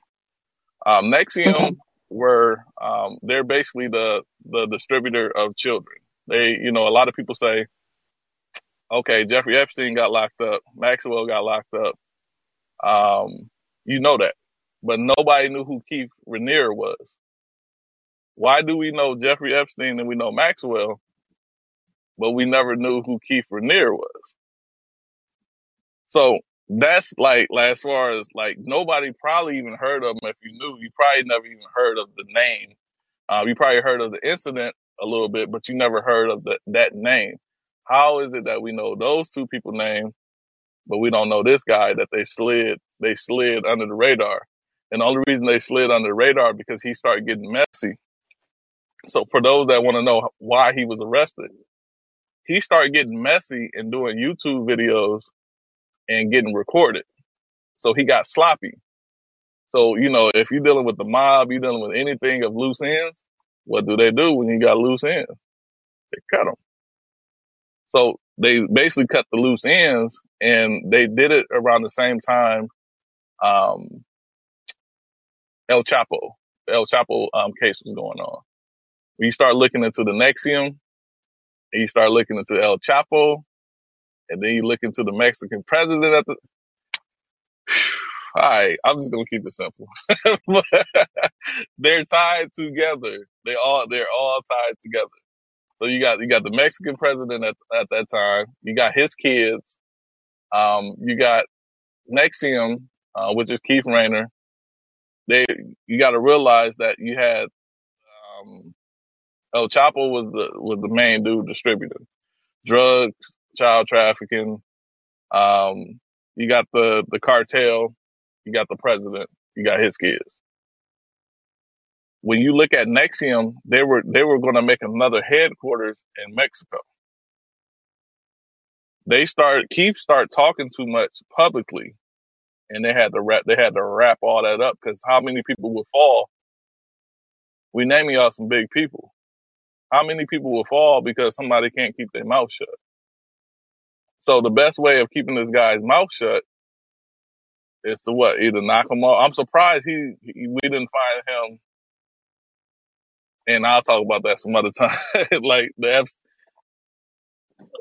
Um, Okay. NXIVM were um, they're basically the the distributor of children. They, you know, a lot of people say, okay, Jeffrey Epstein got locked up, Maxwell got locked up. Um, you know that, but nobody knew who Keith Raniere was. Why do we know Jeffrey Epstein and we know Maxwell, but we never knew who Keith Raniere was? So that's like, like, as far as like nobody probably even heard of him. If you knew, you probably never even heard of the name. Uh, you probably heard of the incident a little bit, but you never heard of that name. How is it that we know those two people name, but we don't know this guy that they slid, they slid under the radar. And the only reason they slid under the radar because he started getting messy. So for those that want to know why he was arrested, he started getting messy and doing YouTube videos and getting recorded. So he got sloppy. So, you know, if you're dealing with the mob, you're dealing with anything of loose ends, what do they do when you got loose ends? They cut them. So they basically cut the loose ends and they did it around the same time, um, El Chapo, El Chapo, um, case was going on. When you start looking into the NXIVM and you start looking into El Chapo and then you look into the Mexican president at the, all right, I'm just gonna keep it simple. they're tied together. They all they're all tied together. So you got you got the Mexican president at at that time. You got his kids. Um, you got NXIVM, uh, which is Keith Raniere. They you got to realize that you had um, El Chapo was the was the main dude distributor, drugs, child trafficking. Um, you got the the cartel. You got the president. You got his kids. When you look at NXIVM, they were they were going to make another headquarters in Mexico. They start Keith start talking too much publicly, and they had to wrap they had to wrap all that up because how many people would fall? We naming y'all some big people. How many people will fall because somebody can't keep their mouth shut? So the best way of keeping this guy's mouth shut is to what? Either knock him off. I'm surprised he, he we didn't find him, and I'll talk about that some other time. like the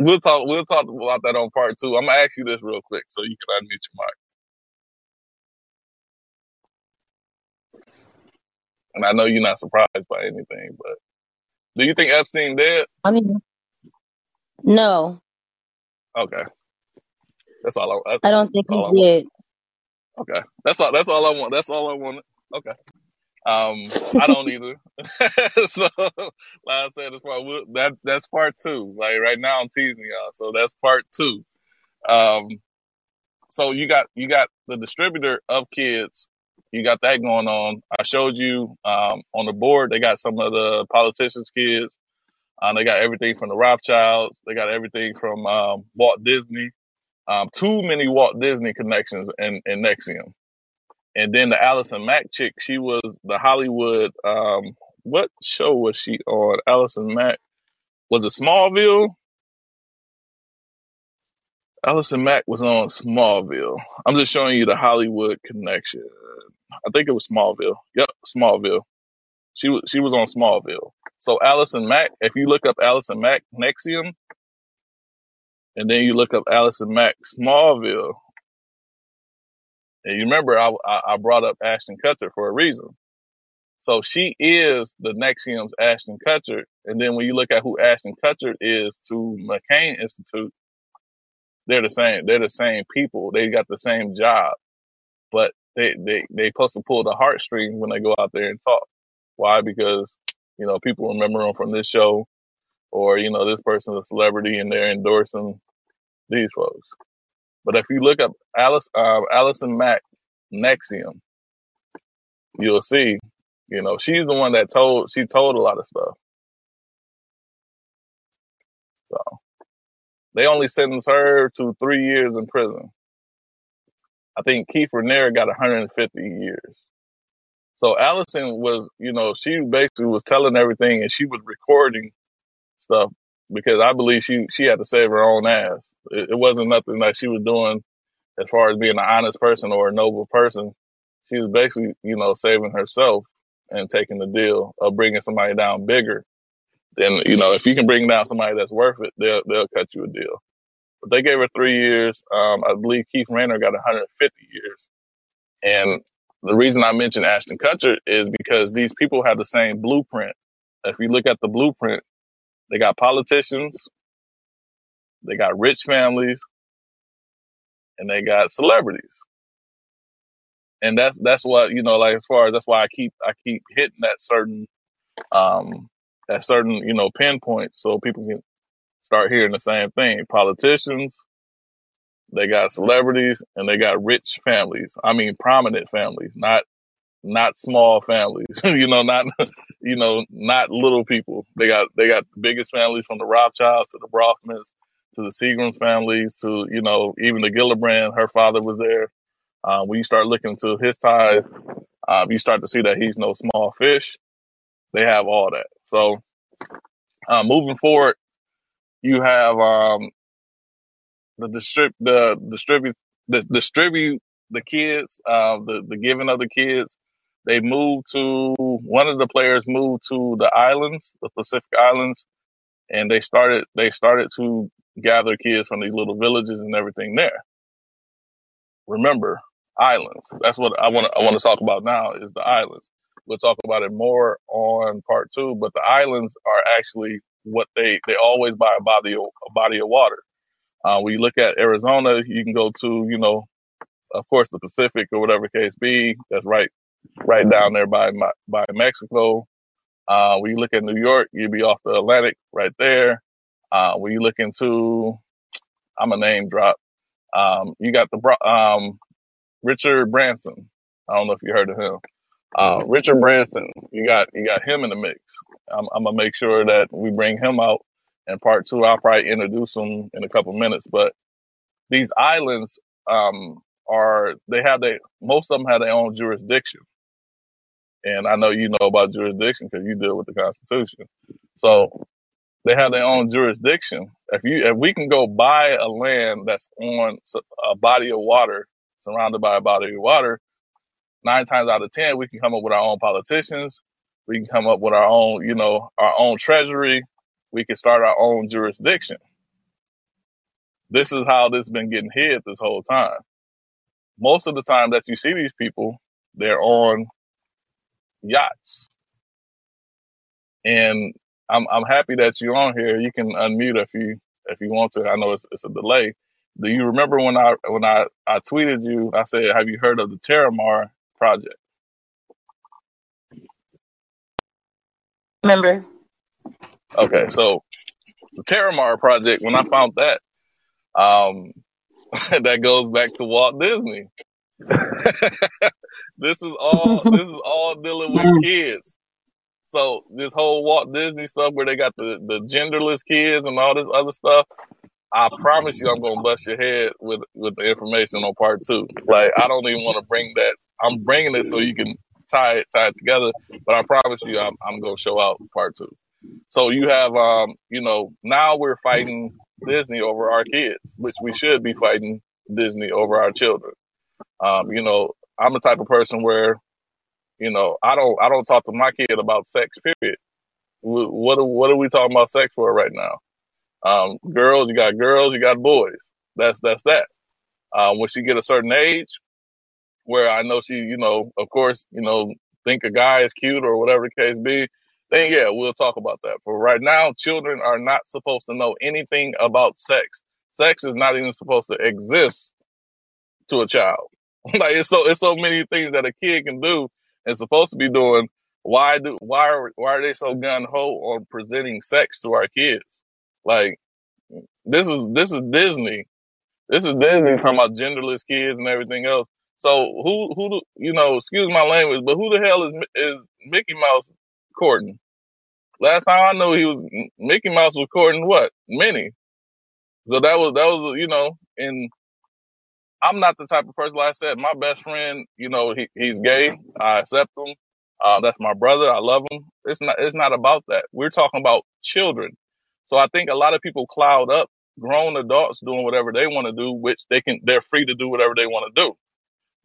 we'll talk we'll talk about that on part two. I'm gonna ask you this real quick so you can unmute your mic. And I know you're not surprised by anything, but do you think Epstein dead? I mean, no, Okay, that's all. I, that's I don't think all I he's want. dead. Okay, that's all. That's all I want. That's all I want. Okay. Um, I don't either. so, like I said, as far we'll, that that's part two. Like right now, I'm teasing y'all. So that's part two. Um, so you got you got the distributor of kids. You got that going on. I showed you um, on the board. They got some of the politicians' kids. Um, they got everything from the Rothschilds. They got everything from um, Walt Disney. Um, too many Walt Disney connections in, in NXIVM. And then the Allison Mack chick, she was the Hollywood. Um, what show was she on? Allison Mack was it Smallville? Allison Mack was on Smallville. I'm just showing you the Hollywood connection. I think it was Smallville. Yep, Smallville. She was she was on Smallville. So Allison Mack, if you look up Allison Mack NXIVM, and then you look up Allison Mack Smallville, and you remember I I, I brought up Ashton Kutcher for a reason. So she is the NXIVM's Ashton Kutcher, and then when you look at who Ashton Kutcher is to McCain Institute, they're the same. They're the same people. They got the same job, but they they they supposed to pull the heartstrings when they go out there and talk. Why? Because you know people remember them from this show, or you know this person's a celebrity and they're endorsing these folks. But if you look up Alice uh, Allison Mack NXIVM, you'll see. You know she's the one that told she told a lot of stuff. So they only sentenced her to three years in prison. I think Keith Raniere got 150 years. So Allison was, you know, she basically was telling everything and she was recording stuff because I believe she she had to save her own ass. It, it wasn't nothing that she was doing as far as being an honest person or a noble person. She was basically, you know, saving herself and taking the deal of bringing somebody down bigger. Then, you know, if you can bring down somebody that's worth it, they'll they'll cut you a deal. But they gave her three years. Um, I believe Keith Raniere got 150 years. And the reason I mentioned Ashton Kutcher is because these people have the same blueprint. If you look at the blueprint, they got politicians, they got rich families, and they got celebrities. And that's that's what you know, like as far as that's why I keep I keep hitting that certain um that certain you know pinpoint so people can start hearing the same thing. Politicians, they got celebrities, and they got rich families. I mean, prominent families, not not small families. you know, not you know, not little people. They got they got the biggest families from the Rothschilds to the Bronfmans to the Seagrams families to you know even the Gillibrand. Her father was there. Uh, when you start looking to his ties, uh, you start to see that he's no small fish. They have all that. So uh, moving forward, you have um, the distrib the distribute the distribute the kids, uh, the the giving of the kids. They moved to one of the players moved to the islands, the Pacific Islands, and they started they started to gather kids from these little villages and everything there. Remember, islands. That's what I want I want to talk about now is the islands. We'll talk about it more on part two, but the islands are actually what they they always buy a body of, a body of water. Uh, when you look at Arizona, you can go to you know of course the Pacific or whatever case be. That's right right down there by by Mexico. Uh, when you look at New York, you'd be off the Atlantic right there. Uh, when you look into I'm a name drop. Um, you got the um, Richard Branson. I don't know if you heard of him. Uh, Richard Branson, you got you got him in the mix. I'm, I'm gonna make sure that we bring him out in part two. I'll probably introduce him in a couple minutes. But these islands um, are they have their most of them have their own jurisdiction, and I know you know about jurisdiction because you deal with the Constitution. So they have their own jurisdiction. If you if we can go buy a land that's on a body of water surrounded by a body of water nine times out of ten, we can come up with our own politicians. We can come up with our own, you know, our own treasury. We can start our own jurisdiction. This is how this has been getting hid this whole time. Most of the time that you see these people, they're on yachts. And I'm I'm happy that you're on here. You can unmute if you if you want to. I know it's it's a delay. Do you remember when I when I, I tweeted you, I said, Have you heard of the TerraMar project? Remember? Okay, so the TerraMar project, when I found that, um, that goes back to Walt Disney. this is all this is all dealing with kids. So this whole Walt Disney stuff where they got the, the genderless kids and all this other stuff, I promise you I'm gonna bust your head with with the information on part two. Like I don't even want to bring that. I'm bringing it so you can tie it tie it together. But I promise you I'm I'm gonna show out part two. So you have um you know now we're fighting Disney over our kids, which we should be fighting Disney over our children. Um you know I'm the type of person where you know I don't I don't talk to my kid about sex. Period. What are, what are we talking about sex for right now? Um, girls, you got girls, you got boys. That's that's that. Um, when she get a certain age, where I know she, you know, of course, you know, think a guy is cute or whatever the case be, then yeah, we'll talk about that. But right now, children are not supposed to know anything about sex. Sex is not even supposed to exist to a child. like it's so it's so many things that a kid can do and supposed to be doing. Why do why are why are they so gun ho on presenting sex to our kids? Like this is this is Disney. This is Disney talking about genderless kids and everything else. So who who do, you know? Excuse my language, but who the hell is is Mickey Mouse courting? Last time I knew he was Mickey Mouse was courting what Minnie. So that was that was you know. And I'm not the type of person. Like I said, my best friend, you know, he he's gay. I accept him. Uh, that's my brother. I love him. It's not it's not about that. We're talking about children. So I think a lot of people cloud up grown adults doing whatever they want to do, which they can they're free to do whatever they want to do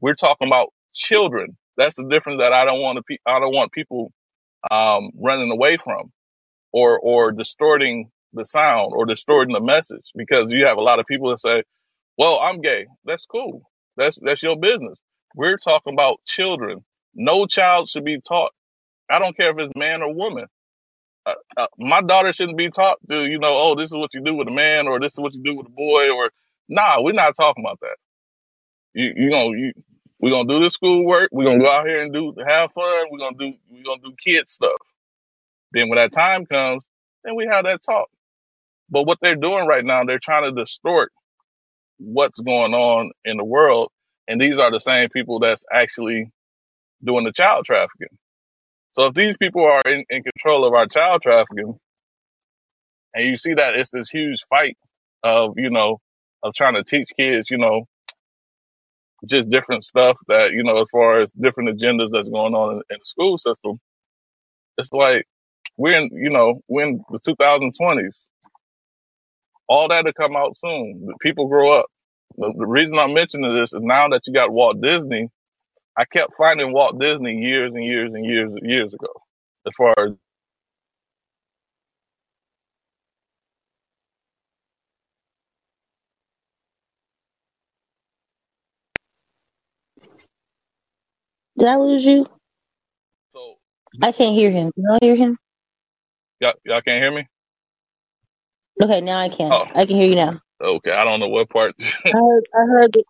We're talking about children. That's the difference that I don't want to. Pe- I don't want people um, running away from or or distorting the sound or distorting the message because you have a lot of people that say, "Well, I'm gay." That's cool. That's that's your business. We're talking about children. No child should be taught. I don't care if it's man or woman. Uh, uh, my daughter shouldn't be taught to, you know, oh, this is what you do with a man or this is what you do with a boy or nah, we're not talking about that. You you gonna you we gonna do the schoolwork. We're gonna go out here and do have fun. We're gonna do we're gonna do kid stuff. Then when that time comes, then we have that talk. But what they're doing right now, they're trying to distort what's going on in the world, and these are the same people that's actually doing the child trafficking. So if these people are in, in control of our child trafficking, and you see that it's this huge fight of you know of trying to teach kids, you know, just different stuff that you know as far as different agendas that's going on in, in the school system. It's like we're in you know we're in the 2020s all that to come out soon. People grow up. The, the reason i'm mentioning this is now that you got walt disney i kept finding walt disney years and years and years and years ago as far as Did I lose you? so I can't hear him. Can y'all hear him? y'all, y'all can't hear me Okay, now I can. Oh, I can hear you now. okay. I don't know what part. I heard, I heard the,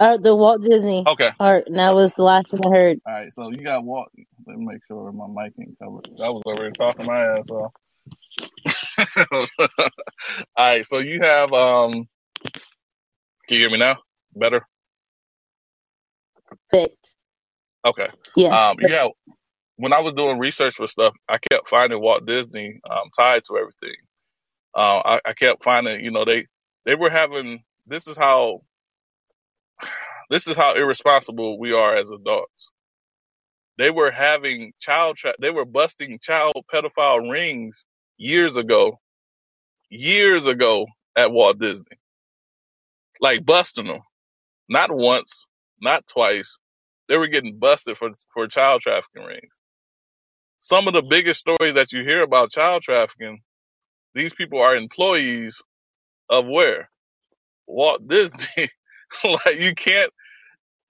I heard the Walt Disney okay. part, and that was the last thing I heard. all right. So you got Walt. Let me make sure my mic ain't covered. I was already talking my ass off. all right. So you have um. Can you hear me now? Better. Perfect. Okay. Yes. Um. Have when I was doing research for stuff, I kept finding Walt Disney um, tied to everything. Uh, I, I kept finding, you know, they they were having. This is how this is how irresponsible we are as adults. They were having child tra- they were busting child pedophile rings years ago, years ago at Walt Disney, like busting them, not once, not twice. They were getting busted for for child trafficking rings. Some of the biggest stories that you hear about child trafficking These people are employees of where? Walt Disney. like you can't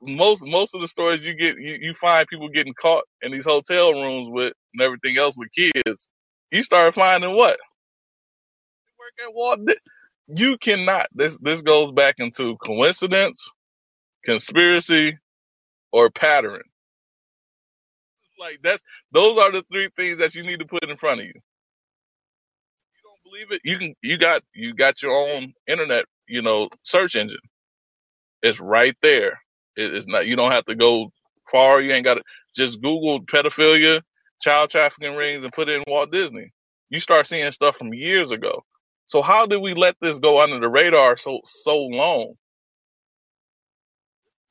most most of the stories you get you, you find people getting caught in these hotel rooms with and everything else with kids. You start finding what? They work at Walt Disney. You cannot this this goes back into coincidence, conspiracy, or pattern. Like that's those are the three things that you need to put in front of you. You don't believe it? You can you got you got your own internet, you know, search engine It's right there. It- It's not. You don't have to go far. You ain't got to just Google pedophilia, child trafficking rings, and put it in Walt Disney. You start seeing stuff from years ago. So how did we let this go under the radar so so long?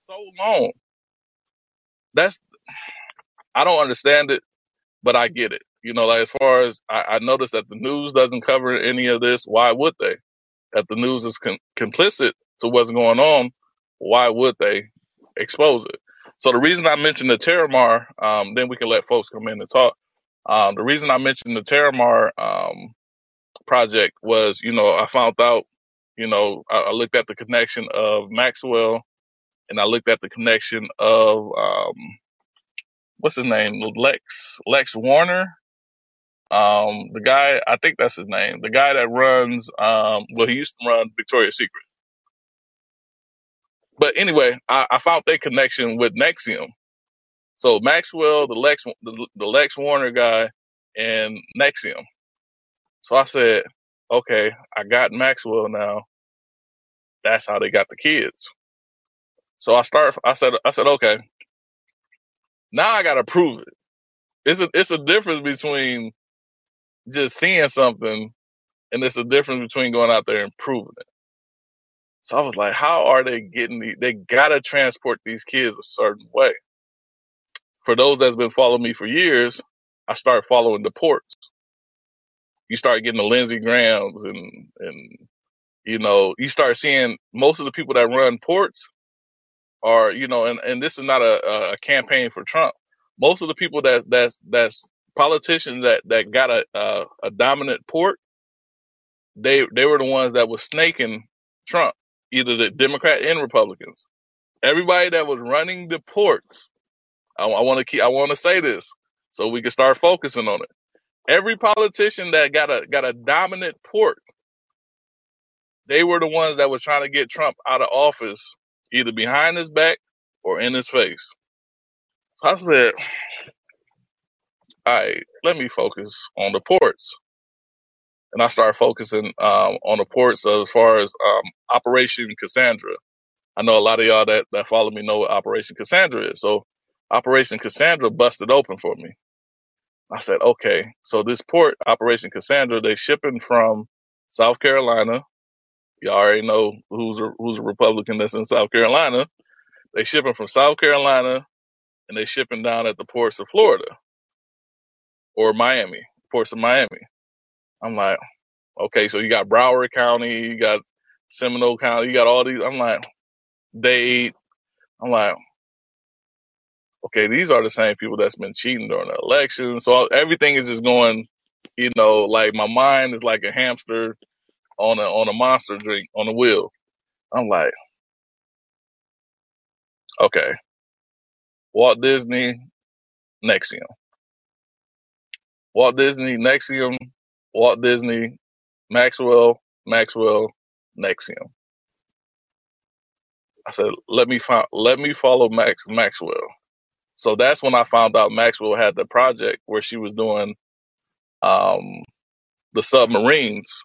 So long. That's I don't understand it, but I get it. You know, like as far as I, I noticed that the news doesn't cover any of this. Why would they? If the news is com- complicit to what's going on, why would they expose it? So the reason I mentioned the TerraMar, um, then we can let folks come in and talk. Um, the reason I mentioned the TerraMar um, project was, you know, I found out, you know, I, I looked at the connection of Maxwell and I looked at the connection of um, what's his name, Lex Lex Warner. Um, the guy, I think that's his name, the guy that runs, um, well, he used to run Victoria's Secret But anyway, I, I found that connection with NXIVM. So Maxwell, the Lex, the, the Lex Warner guy, and NXIVM. So I said, okay, I got Maxwell now. That's how they got the kids. So I start. I said, I said, okay, now I got to prove it. It's a, it's a difference between just seeing something and it's a difference between going out there and proving it. So I was like, how are they getting the, they gotta transport these kids a certain way. For those that's been following me for years, I start following the ports. you start getting the Lindsey Grahams and and you know you start seeing most of the people that run ports are you know and and this is not a a campaign for Trump. Most of the people that that's that's politicians that that got a a, a dominant port, they they were the ones that was snaking Trump, either the Democrat and Republicans. Everybody that was running the ports, I, I want to keep I want to say this so we can start focusing on it. Every politician that got a got a dominant port They were the ones that was trying to get Trump out of office, either behind his back or in his face. So I said, all right, let me focus on the ports. And I started focusing um, on the ports as far as um, Operation Cassandra. I know a lot of y'all that, that follow me know what Operation Cassandra is. So Operation Cassandra busted open for me. I said, okay, so this port, Operation Cassandra, they shipping from South Carolina. Y'all already know who's a, who's a Republican that's in South Carolina They shipping from South Carolina and they shipping down at the ports of Florida or Miami, ports of Miami. I'm like, okay, so you got Broward County, you got Seminole County, you got all these. I'm like, Dade. I'm like, okay, these are the same people that's been cheating during the election. So everything is just going, you know, like my mind is like a hamster on a on a monster drink on the wheel. I'm like, okay, Walt Disney, NXIVM. Walt Disney, NXIVM, Walt Disney, Maxwell, Maxwell NXIVM. I said, let me find, let me follow Max Maxwell. So that's when I found out Maxwell had the project where she was doing um the submarines.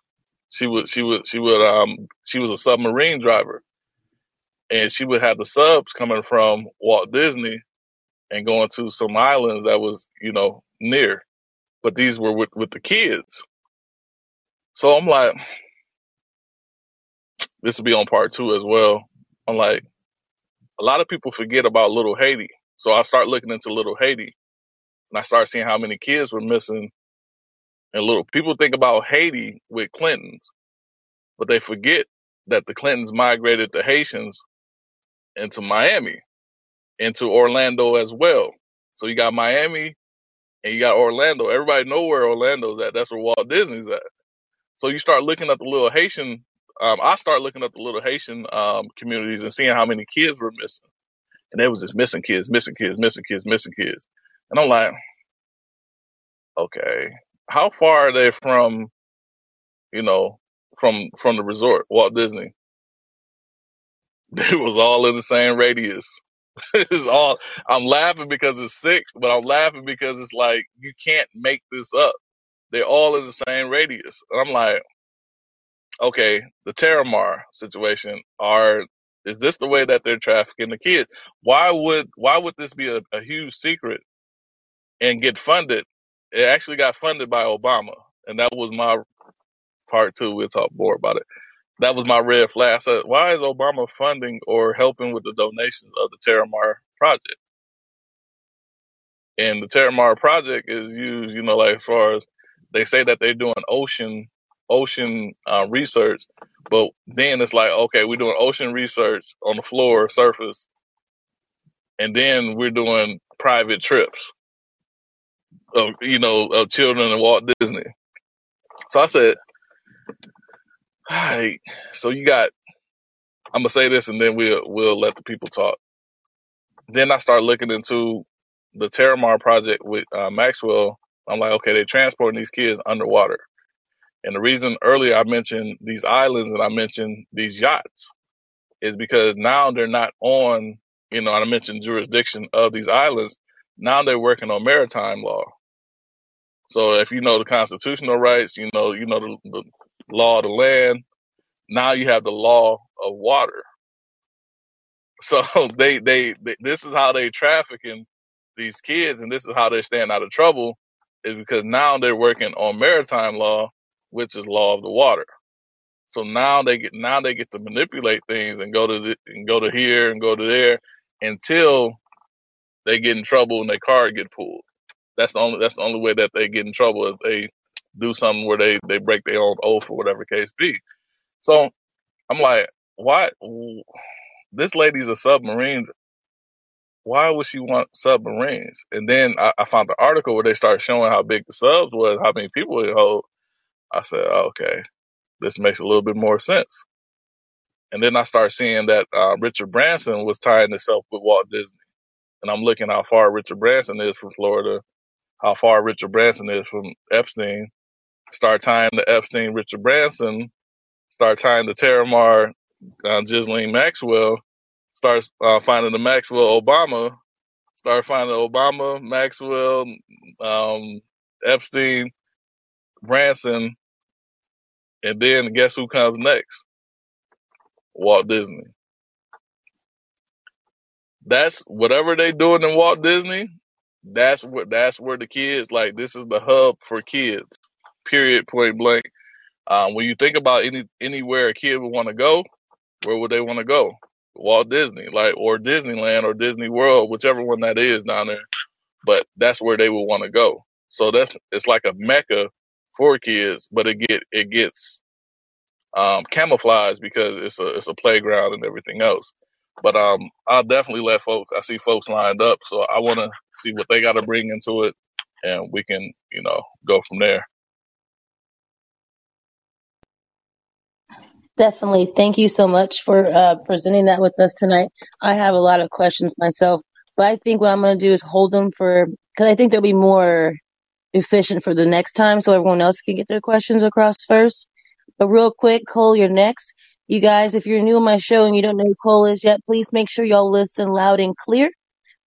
She would she would she would um she was a submarine driver and she would have the subs coming from Walt Disney and going to some islands that was, you know, near. But these were with, with the kids. So I'm like, this will be on part two as well. I'm like, a lot of people forget about Little Haiti. So I start looking into Little Haiti and I start seeing how many kids were missing and little people think about Haiti with Clintons, but they forget that the Clintons migrated the Haitians into Miami, into Orlando as well. So you got Miami and you got Orlando. Everybody know where Orlando's at. That's where Walt Disney's at. So you start looking at the little Haitian, um, I start looking at the little Haitian, um, communities and seeing how many kids were missing. And there was just missing kids, missing kids, missing kids, missing kids. And I'm like, okay, how far are they from, you know, from, from the resort, Walt Disney? They was all in the same radius. it's all, I'm laughing because it's sick, but I'm laughing because it's like, you can't make this up. They're all in the same radius. And I'm like, okay, the TerraMar situation are, is this the way that they're trafficking the kids? Why would, why would this be a, a huge secret and get funded? It actually got funded by Obama. And that was my part two. We'll talk more about it. That was my red flag. I said, why is Obama funding or helping with the donations of the TerraMar project? And the TerraMar project is used, you know, like as far as they say that they're doing ocean, ocean uh, research, but then it's like, okay, we're doing ocean research on the floor surface, and then we're doing private trips of, you know, of children and Walt Disney. So I said, right, so you got, I'm gonna say this and then we'll, we'll let the people talk then I start looking into the TerraMar project with uh, Maxwell. I'm like, okay, they're transporting these kids underwater. And the reason earlier I mentioned these islands and I mentioned these yachts is because now they're not on, you know, I mentioned jurisdiction of these islands. Now they're working on maritime law. So if you know the constitutional rights, you know, you know the, the law of the land. Now you have the law of water. So they, they, they, this is how they trafficking these kids and this is how they're staying out of trouble is because now they're working on maritime law, which is law of the water. So now they get, now they get to manipulate things and go to, the, and go to here and go to there until they get in trouble and their car get pulled. That's the only, that's the only way that they get in trouble if they do something where they, they break their own oath or whatever case be. So I'm like, why? This lady's a submarine why would she want submarines? And then I, I found the article where they started showing how big the subs was, how many people it hold. I said, okay, this makes a little bit more sense. And then I start seeing that uh, Richard Branson was tying himself with Walt Disney. And I'm looking how far Richard Branson is from Florida, how far Richard Branson is from Epstein. Start tying the Epstein, Richard Branson. Start tying the TerraMar, uh, Ghislaine Maxwell start uh, finding the Maxwell Obama, start finding Obama, Maxwell, um, Epstein, Branson, and then guess who comes next? Walt Disney. That's whatever they doing in Walt Disney. That's what that's where the kids like. This is the hub for kids. Period. Point blank. Um, when you think about any anywhere a kid would want to go, where would they want to go? Walt Disney, like or Disneyland or Disney World, whichever one that is down there. But that's where they would want to go. So that's it's like a mecca for kids, but it get it gets um, camouflaged because it's a it's a playground and everything else. But um, I'll definitely let folks. I see folks lined up, so I want to see what they got to bring into it, and we can you know go from there. Definitely. Thank you so much for uh, presenting that with us tonight. I have a lot of questions myself, but I think what I'm going to do is hold them for, because I think they'll be more efficient for the next time so everyone else can get their questions across first. But real quick, Cole, you're next. You guys, if you're new on my show and you don't know who Cole is yet, please make sure y'all listen loud and clear.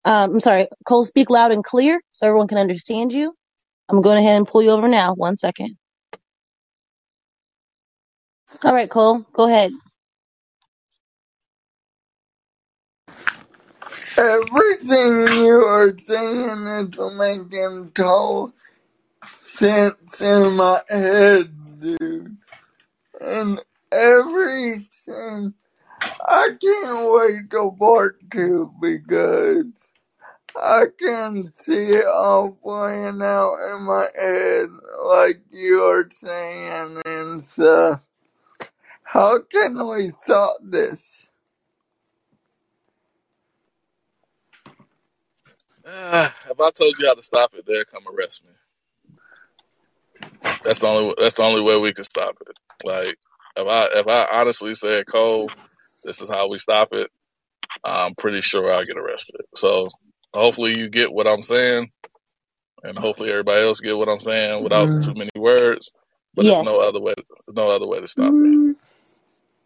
Um, I'm sorry, Cole, speak loud and clear so everyone can understand you. I'm going ahead and pull you over now. One second. All right, Cole, go ahead. Everything you are saying is making total sense in my head, dude. And everything, I can't wait to part two because I can see it all playing out in my head like you are saying and stuff. How can we stop this? Uh, if I told you how to stop it, they'd come arrest me. That's the only. That's the only way we can stop it. Like if I if I honestly said, Cole, this is how we stop it. I'm pretty sure I'll get arrested. So hopefully you get what I'm saying, and hopefully everybody else get what I'm saying without too many words. But there's no other way. There's no other way to stop it. Mm.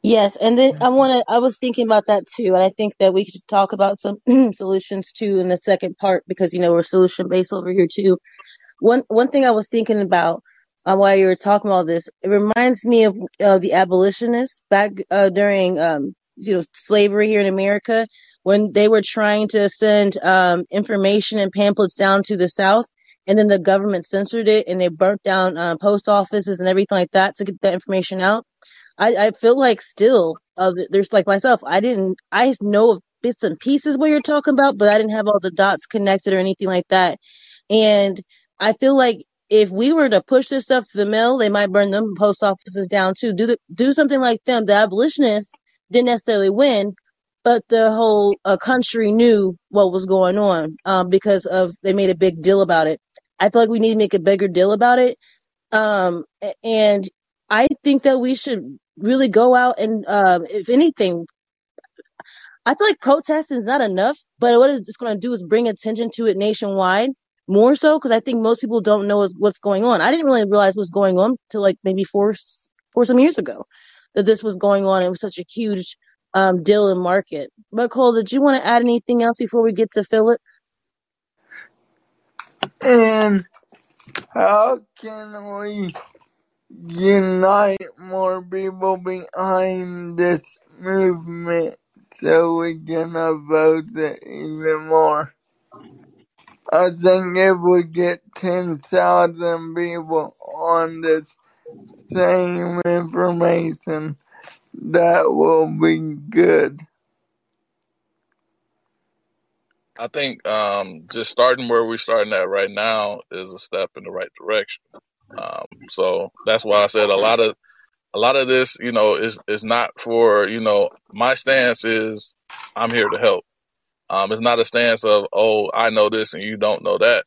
Yes, and then I want to. I was thinking about that too, and I think that we could talk about some solutions too in the second part because you know we're solution based over here too. One one thing I was thinking about uh, while you were talking about this, it reminds me of uh, the abolitionists back uh, during um, you know slavery here in America when they were trying to send um, information and pamphlets down to the South, and then the government censored it and they burnt down uh, post offices and everything like that to get that information out I, I feel like still uh, there's like myself. I didn't I know of bits and pieces what you're talking about, but I didn't have all the dots connected or anything like that. And I feel like if we were to push this stuff to the mill, they might burn them post offices down too. Do the, do something like them. The abolitionists didn't necessarily win, but the whole uh, country knew what was going on um, because of they made a big deal about it. I feel like we need to make a bigger deal about it um, and I think that we should really go out and, um, if anything, I feel like protesting is not enough, but what it's going to do is bring attention to it nationwide more so because I think most people don't know what's going on. I didn't really realize what's going on till like maybe four, four some years ago that this was going on. It was such a huge, um, deal in market. But Cole, did you want to add anything else before we get to Philip? And how can we unite more people behind this movement so we can oppose it even more? I think if we get 10,000 people on this same information, that will be good. I think um, just starting where we're starting at right now is a step in the right direction. Um, so that's why I said a lot of a lot of this, you know, is is not for you know. My stance is I'm here to help. Um, it's not a stance of oh I know this and you don't know that.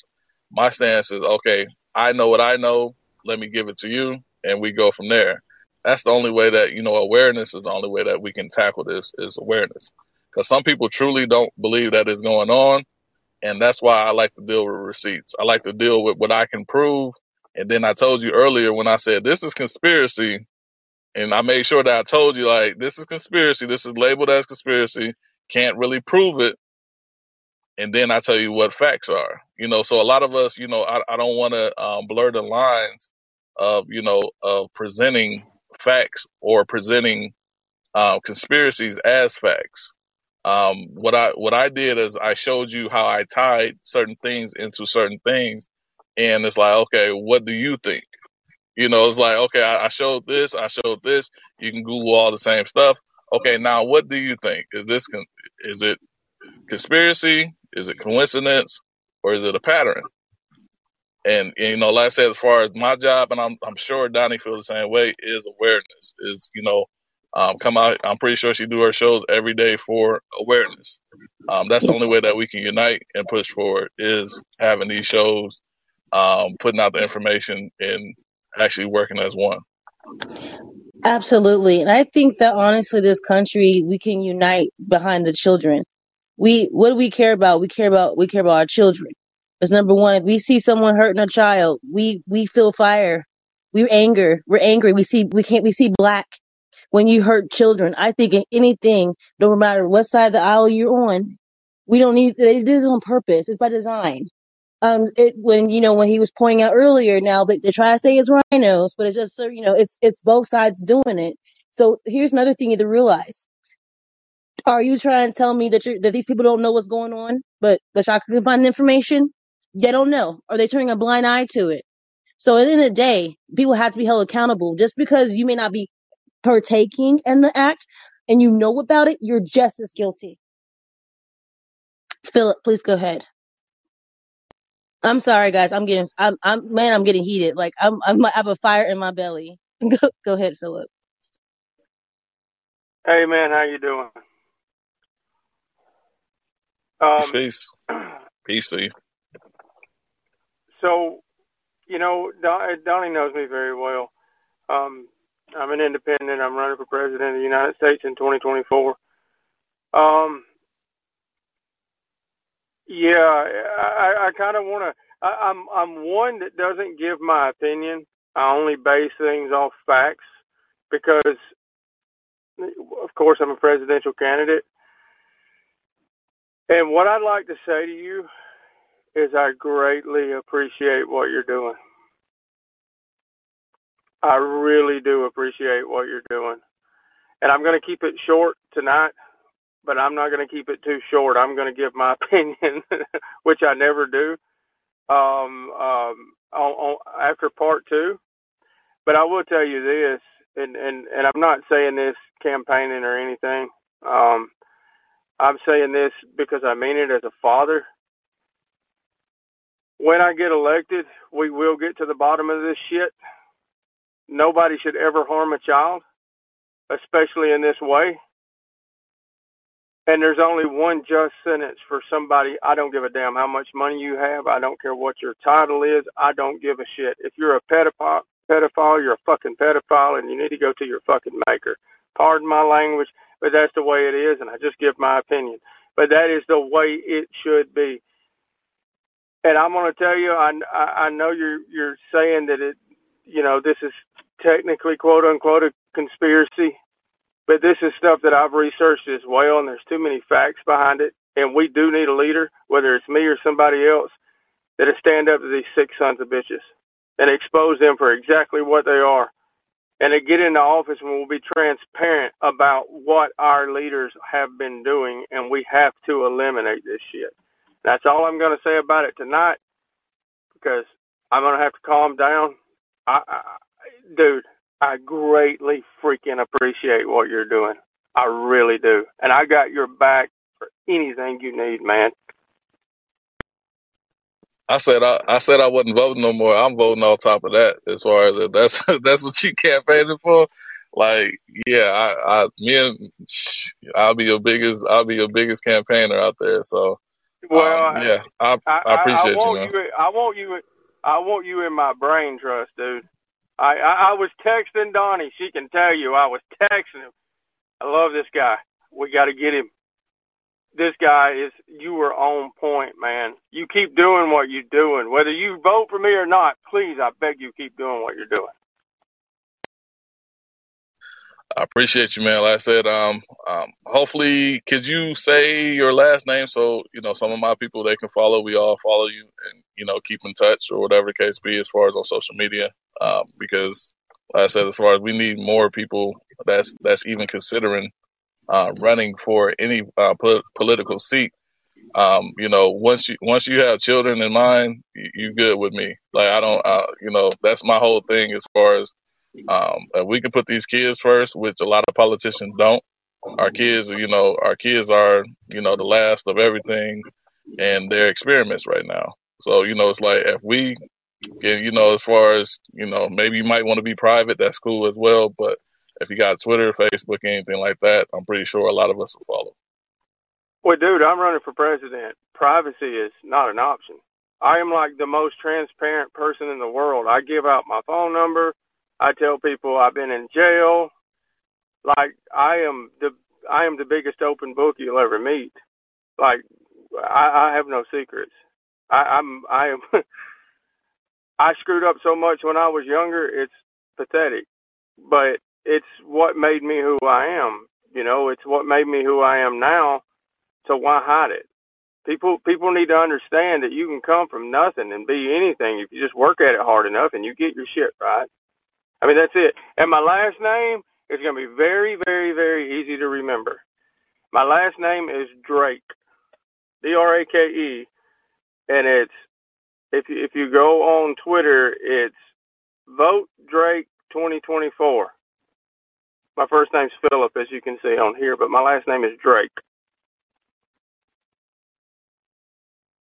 My stance is okay. I know what I know. Let me give it to you, and we go from there. That's the only way that you know awareness is the only way that we can tackle this is awareness. Because some people truly don't believe that is going on and that's why I like to deal with receipts. I like to deal with what I can prove. And then I told you earlier when I said this is conspiracy, and I made sure that I told you like this is conspiracy. This is labeled as conspiracy. Can't really prove it. And then I tell you what facts are. You know, so a lot of us, you know, I, I don't want to um, blur the lines of you know of presenting facts or presenting uh, conspiracies as facts um, what I what I did is I showed you how I tied certain things into certain things, and it's like, okay, what do you think? You know, it's like, okay, I, I showed this, I showed this. You can Google all the same stuff. Okay, now what do you think? Is this con- is it conspiracy? Is it coincidence? Or is it a pattern? And, and, you know, like I said, as far as my job, and I'm I'm sure Donnie feels the same way, is awareness. Is you know, um, come out. I'm pretty sure she do her shows every day for awareness. Um, that's the only way that we can unite and push forward is having these shows, um, putting out the information and actually working as one. Absolutely. And I think that honestly, this country, we can unite behind the children. We, what do we care about? We care about, we care about our children. Because number one, if we see someone hurting a child, we, we feel fire. We're anger. We're angry. We see we can't we see black when you hurt children. I think in anything, no matter what side of the aisle you're on, we don't need they did on purpose. It's by design. Um it when you know when he was pointing out earlier now but they try to say it's RINOs, but it's just so you know, it's it's both sides doing it. So here's another thing you have to realize. Are you trying to tell me that you that these people don't know what's going on, but the y'all can find the information? They don't know. Are they turning a blind eye to it? So at the end of the day, people have to be held accountable. Just because you may not be partaking in the act and you know about it, you're just as guilty. Philip, please go ahead. I'm sorry, guys. I'm getting, I'm, I'm, man, I'm getting heated. Like I'm, I'm I have a fire in my belly. go, go ahead, Philip. Hey man, how you doing? Um, Peace, peace. Peace to you. so you know, Don, Donnie knows me very well. Um, I'm an independent. I'm running for president of the United States in 2024. Um, yeah, I, I kind of want to. I'm I'm one that doesn't give my opinion. I only base things off facts because, of course, I'm a presidential candidate. And what I'd like to say to you is I greatly appreciate what you're doing. I really do appreciate what you're doing. And I'm going to keep it short tonight, but I'm not going to keep it too short. I'm going to give my opinion, which I never do, um, um, on, on, after part two. But I will tell you this, and, and, and I'm not saying this campaigning or anything. Um, I'm saying this because I mean it as a father. When I get elected, we will get to the bottom of this shit. Nobody should ever harm a child, especially in this way. And there's only one just sentence for somebody. I don't give a damn how much money you have. I don't care what your title is. I don't give a shit. If you're a pedophile, pedophile, you're a fucking pedophile, and you need to go to your fucking maker. Pardon my language, but that's the way it is, and I just give my opinion. But that is the way it should be. And I'm going to tell you, I, I know you're you're saying that it, you know, this is technically quote unquote a conspiracy, but this is stuff that I've researched as well, and there's too many facts behind it. And we do need a leader, whether it's me or somebody else, that'll stand up to these six sons of bitches and expose them for exactly what they are and to get into office and we'll be transparent about what our leaders have been doing and we have to eliminate this shit. That's all I'm going to say about it tonight because I'm going to have to calm down. I, I, dude, I greatly freaking appreciate what you're doing. I really do. And I got your back for anything you need, man. I said I, I said I wasn't voting no more. I'm voting on top of that. As far as that's that's what you campaigning for. Like, yeah, I, I me and I'll be your biggest I'll be your biggest campaigner out there. So, Well, um, yeah, I I, I I, I appreciate you, man. you. I want you. I want you in my brain trust, dude. I, I I was texting Donnie. She can tell you I was texting him. I love this guy. We got to get him. This guy is. You were on point, man. You keep doing what you're doing, whether you vote for me or not. Please, I beg you, keep doing what you're doing. I appreciate you, man. Like I said, um, um, hopefully, could you say your last name so you know some of my people they can follow. We all follow you, and you know keep in touch or whatever the case be as far as on social media. Um, because like I said, as far as we need more people that's that's even considering uh, running for any uh, po- political seat. Um, you know, once you once you have children in mind, you, you good with me. Like I don't, uh, you know, that's my whole thing as far as um, we can put these kids first, which a lot of politicians don't. Our kids, you know, our kids are, you know, the last of everything, and they're experiments right now. So, you know, it's like if we you know, as far as you know, maybe you might want to be private. That's cool as well. But if you got Twitter, Facebook, anything like that, I'm pretty sure a lot of us will follow. Well, dude, I'm running for president. Privacy is not an option. I am like the most transparent person in the world. I give out my phone number. I tell people I've been in jail. Like I am the I am the biggest open book you'll ever meet. Like I, I have no secrets. I, I'm I am I screwed up so much when I was younger, it's pathetic. But it's what made me who I am. You know, it's what made me who I am now. So why hide it? People people need to understand that you can come from nothing and be anything if you just work at it hard enough and you get your shit right. I mean that's it. And my last name is gonna be very, very, very easy to remember. My last name is Drake. D R A K E and it's if you if you go on Twitter it's vote Drake twenty twenty four. My first name's Philip as you can see on here, but my last name is Drake.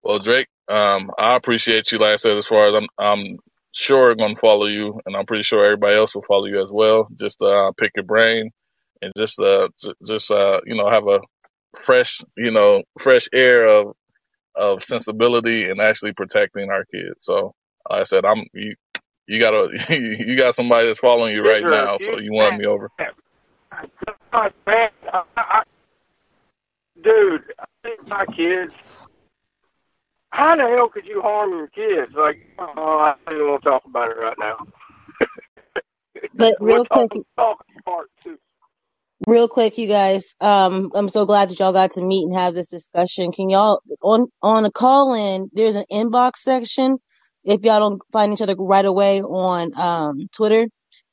Well, Drake, um, I appreciate you. Like I said, as far as I'm, I'm sure going to follow you, and I'm pretty sure everybody else will follow you as well. Just uh, pick your brain and just uh, just uh, you know, have a fresh, you know, fresh air of of sensibility and actually protecting our kids. So, like I said, I'm you. You got a you got somebody that's following you right now, so you won me over. Dude, I think my kids how the hell could you harm your kids? Like, oh, I don't want to talk about it right now. but real quick, real quick, you guys. Um, I'm so glad that y'all got to meet and have this discussion. Can y'all on on a Callin? There's an inbox section. If y'all don't find each other right away on um Twitter,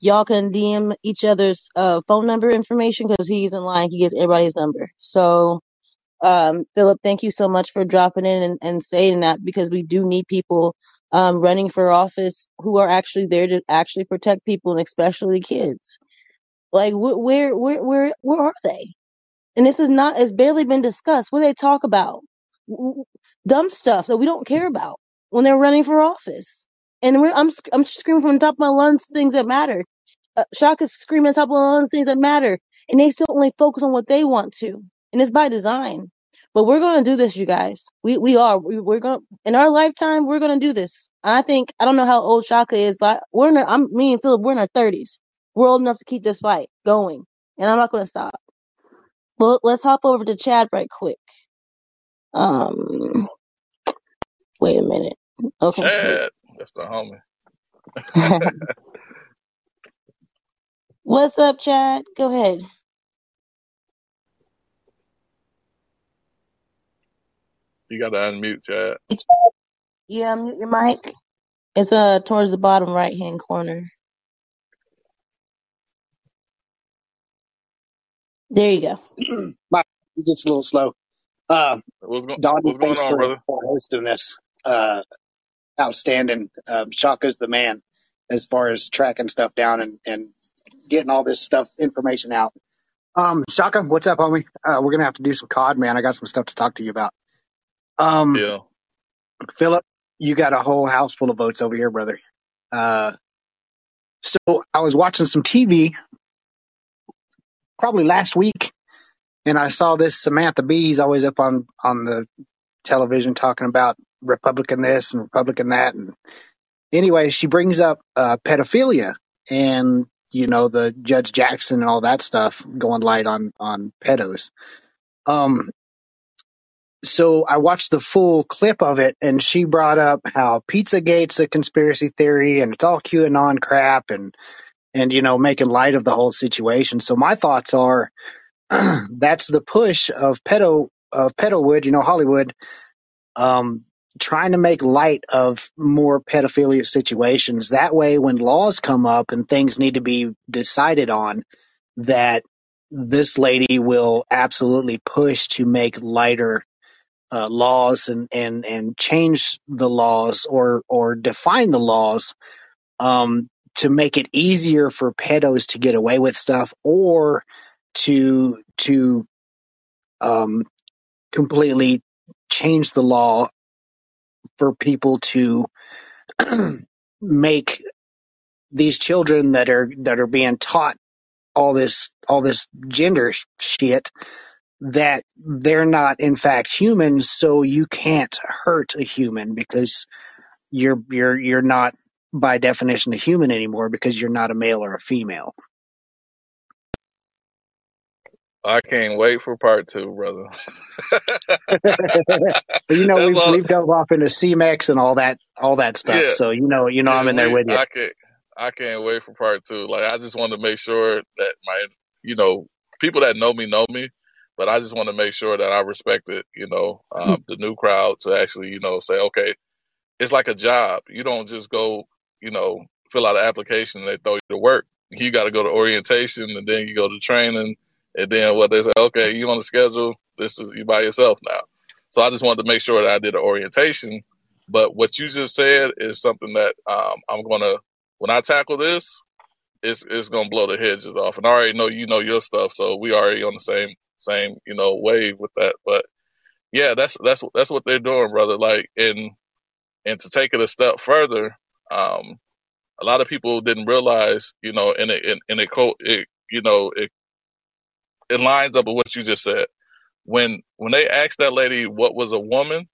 y'all can DM each other's uh phone number information because he's in line. He gets everybody's number. So um, Philip, thank you so much for dropping in and, and saying that because we do need people um, running for office who are actually there to actually protect people and especially kids. Like wh- where where where where are they? And this is not it's barely been discussed. What do they talk about? Dumb stuff that we don't care about when they're running for office. And we're, I'm I'm screaming from the top of my lungs things that matter. Uh, Shaka's screaming on top of my lungs things that matter, and they still only focus on what they want to, and it's by design. But we're gonna do this, you guys. We we are. We, we're gonna in our lifetime. We're gonna do this. And I think I don't know how old Shaka is, but we're in. Our, I'm me and Philip. We're in our thirties. We're old enough to keep this fight going, and I'm not gonna stop. Well, let's hop over to Chad right quick. Um, wait a minute. Okay. Chad, that's the homie. What's up, Chad? Go ahead. You got to unmute, Chad. Yeah, mute your mic. It's uh towards the bottom right hand corner. There you go. My just a little slow. Uh, what's, go- Donnie, what's going thanks on, for, brother? for hosting this. Uh, outstanding. Uh, Shaka's the man as far as tracking stuff down and, and getting all this stuff information out. Um, Shaka, what's up, homie? Uh, we're gonna have to do some COD, man. I got some stuff to talk to you about. Um, yeah. Philip, you got a whole house full of votes over here, brother. Uh, so I was watching some TV probably last week, and I saw this Samantha Bee's always up on on the television talking about Republican this and Republican that, and anyway, she brings up uh, pedophilia and you know the Judge Jackson and all that stuff going light on on pedos. Um, so I watched the full clip of it, and she brought up how PizzaGate's a conspiracy theory, and it's all QAnon crap, and and you know making light of the whole situation. So my thoughts are that's the push of pedo of pedowood, you know Hollywood, um, trying to make light of more pedophilia situations. That way, when laws come up and things need to be decided on, that this lady will absolutely push to make lighter uh, laws and, and, and change the laws or, or define the laws um, to make it easier for pedos to get away with stuff or to to um, completely change the law for people to make these children that are that are being taught all this all this gender shit that they're not in fact humans so you can't hurt a human because you're you're you're not by definition a human anymore because you're not a male or a female I can't wait for part two, brother. you know, we've we've dove off into CMEX and all that all that stuff. Yeah, So you know, you know, I'm yeah. in there We, with you. I can't, I can't wait for part two. Like, I just want to make sure that my, you know, people that know me know me, but I just want to make sure that I respect it. You know, um, the new crowd to actually, you know, say, okay, it's like a job. You don't just go, you know, fill out an application and they throw you to work. You got to go to orientation and then you go to training and then what they say, okay, you on the schedule. This is you by yourself now. So I just wanted to make sure that I did an orientation. But what you just said is something that um, I'm gonna when I tackle this, it's it's gonna blow the hedges off. And I already know you know your stuff, so we already on the same same you know wave with that. But yeah, that's that's that's what they're doing, brother. Like and and to take it a step further, um, a lot of people didn't realize, you know, and it, and, and it, it, you know, it, it lines up with what you just said. When, when they asked that lady what was a woman,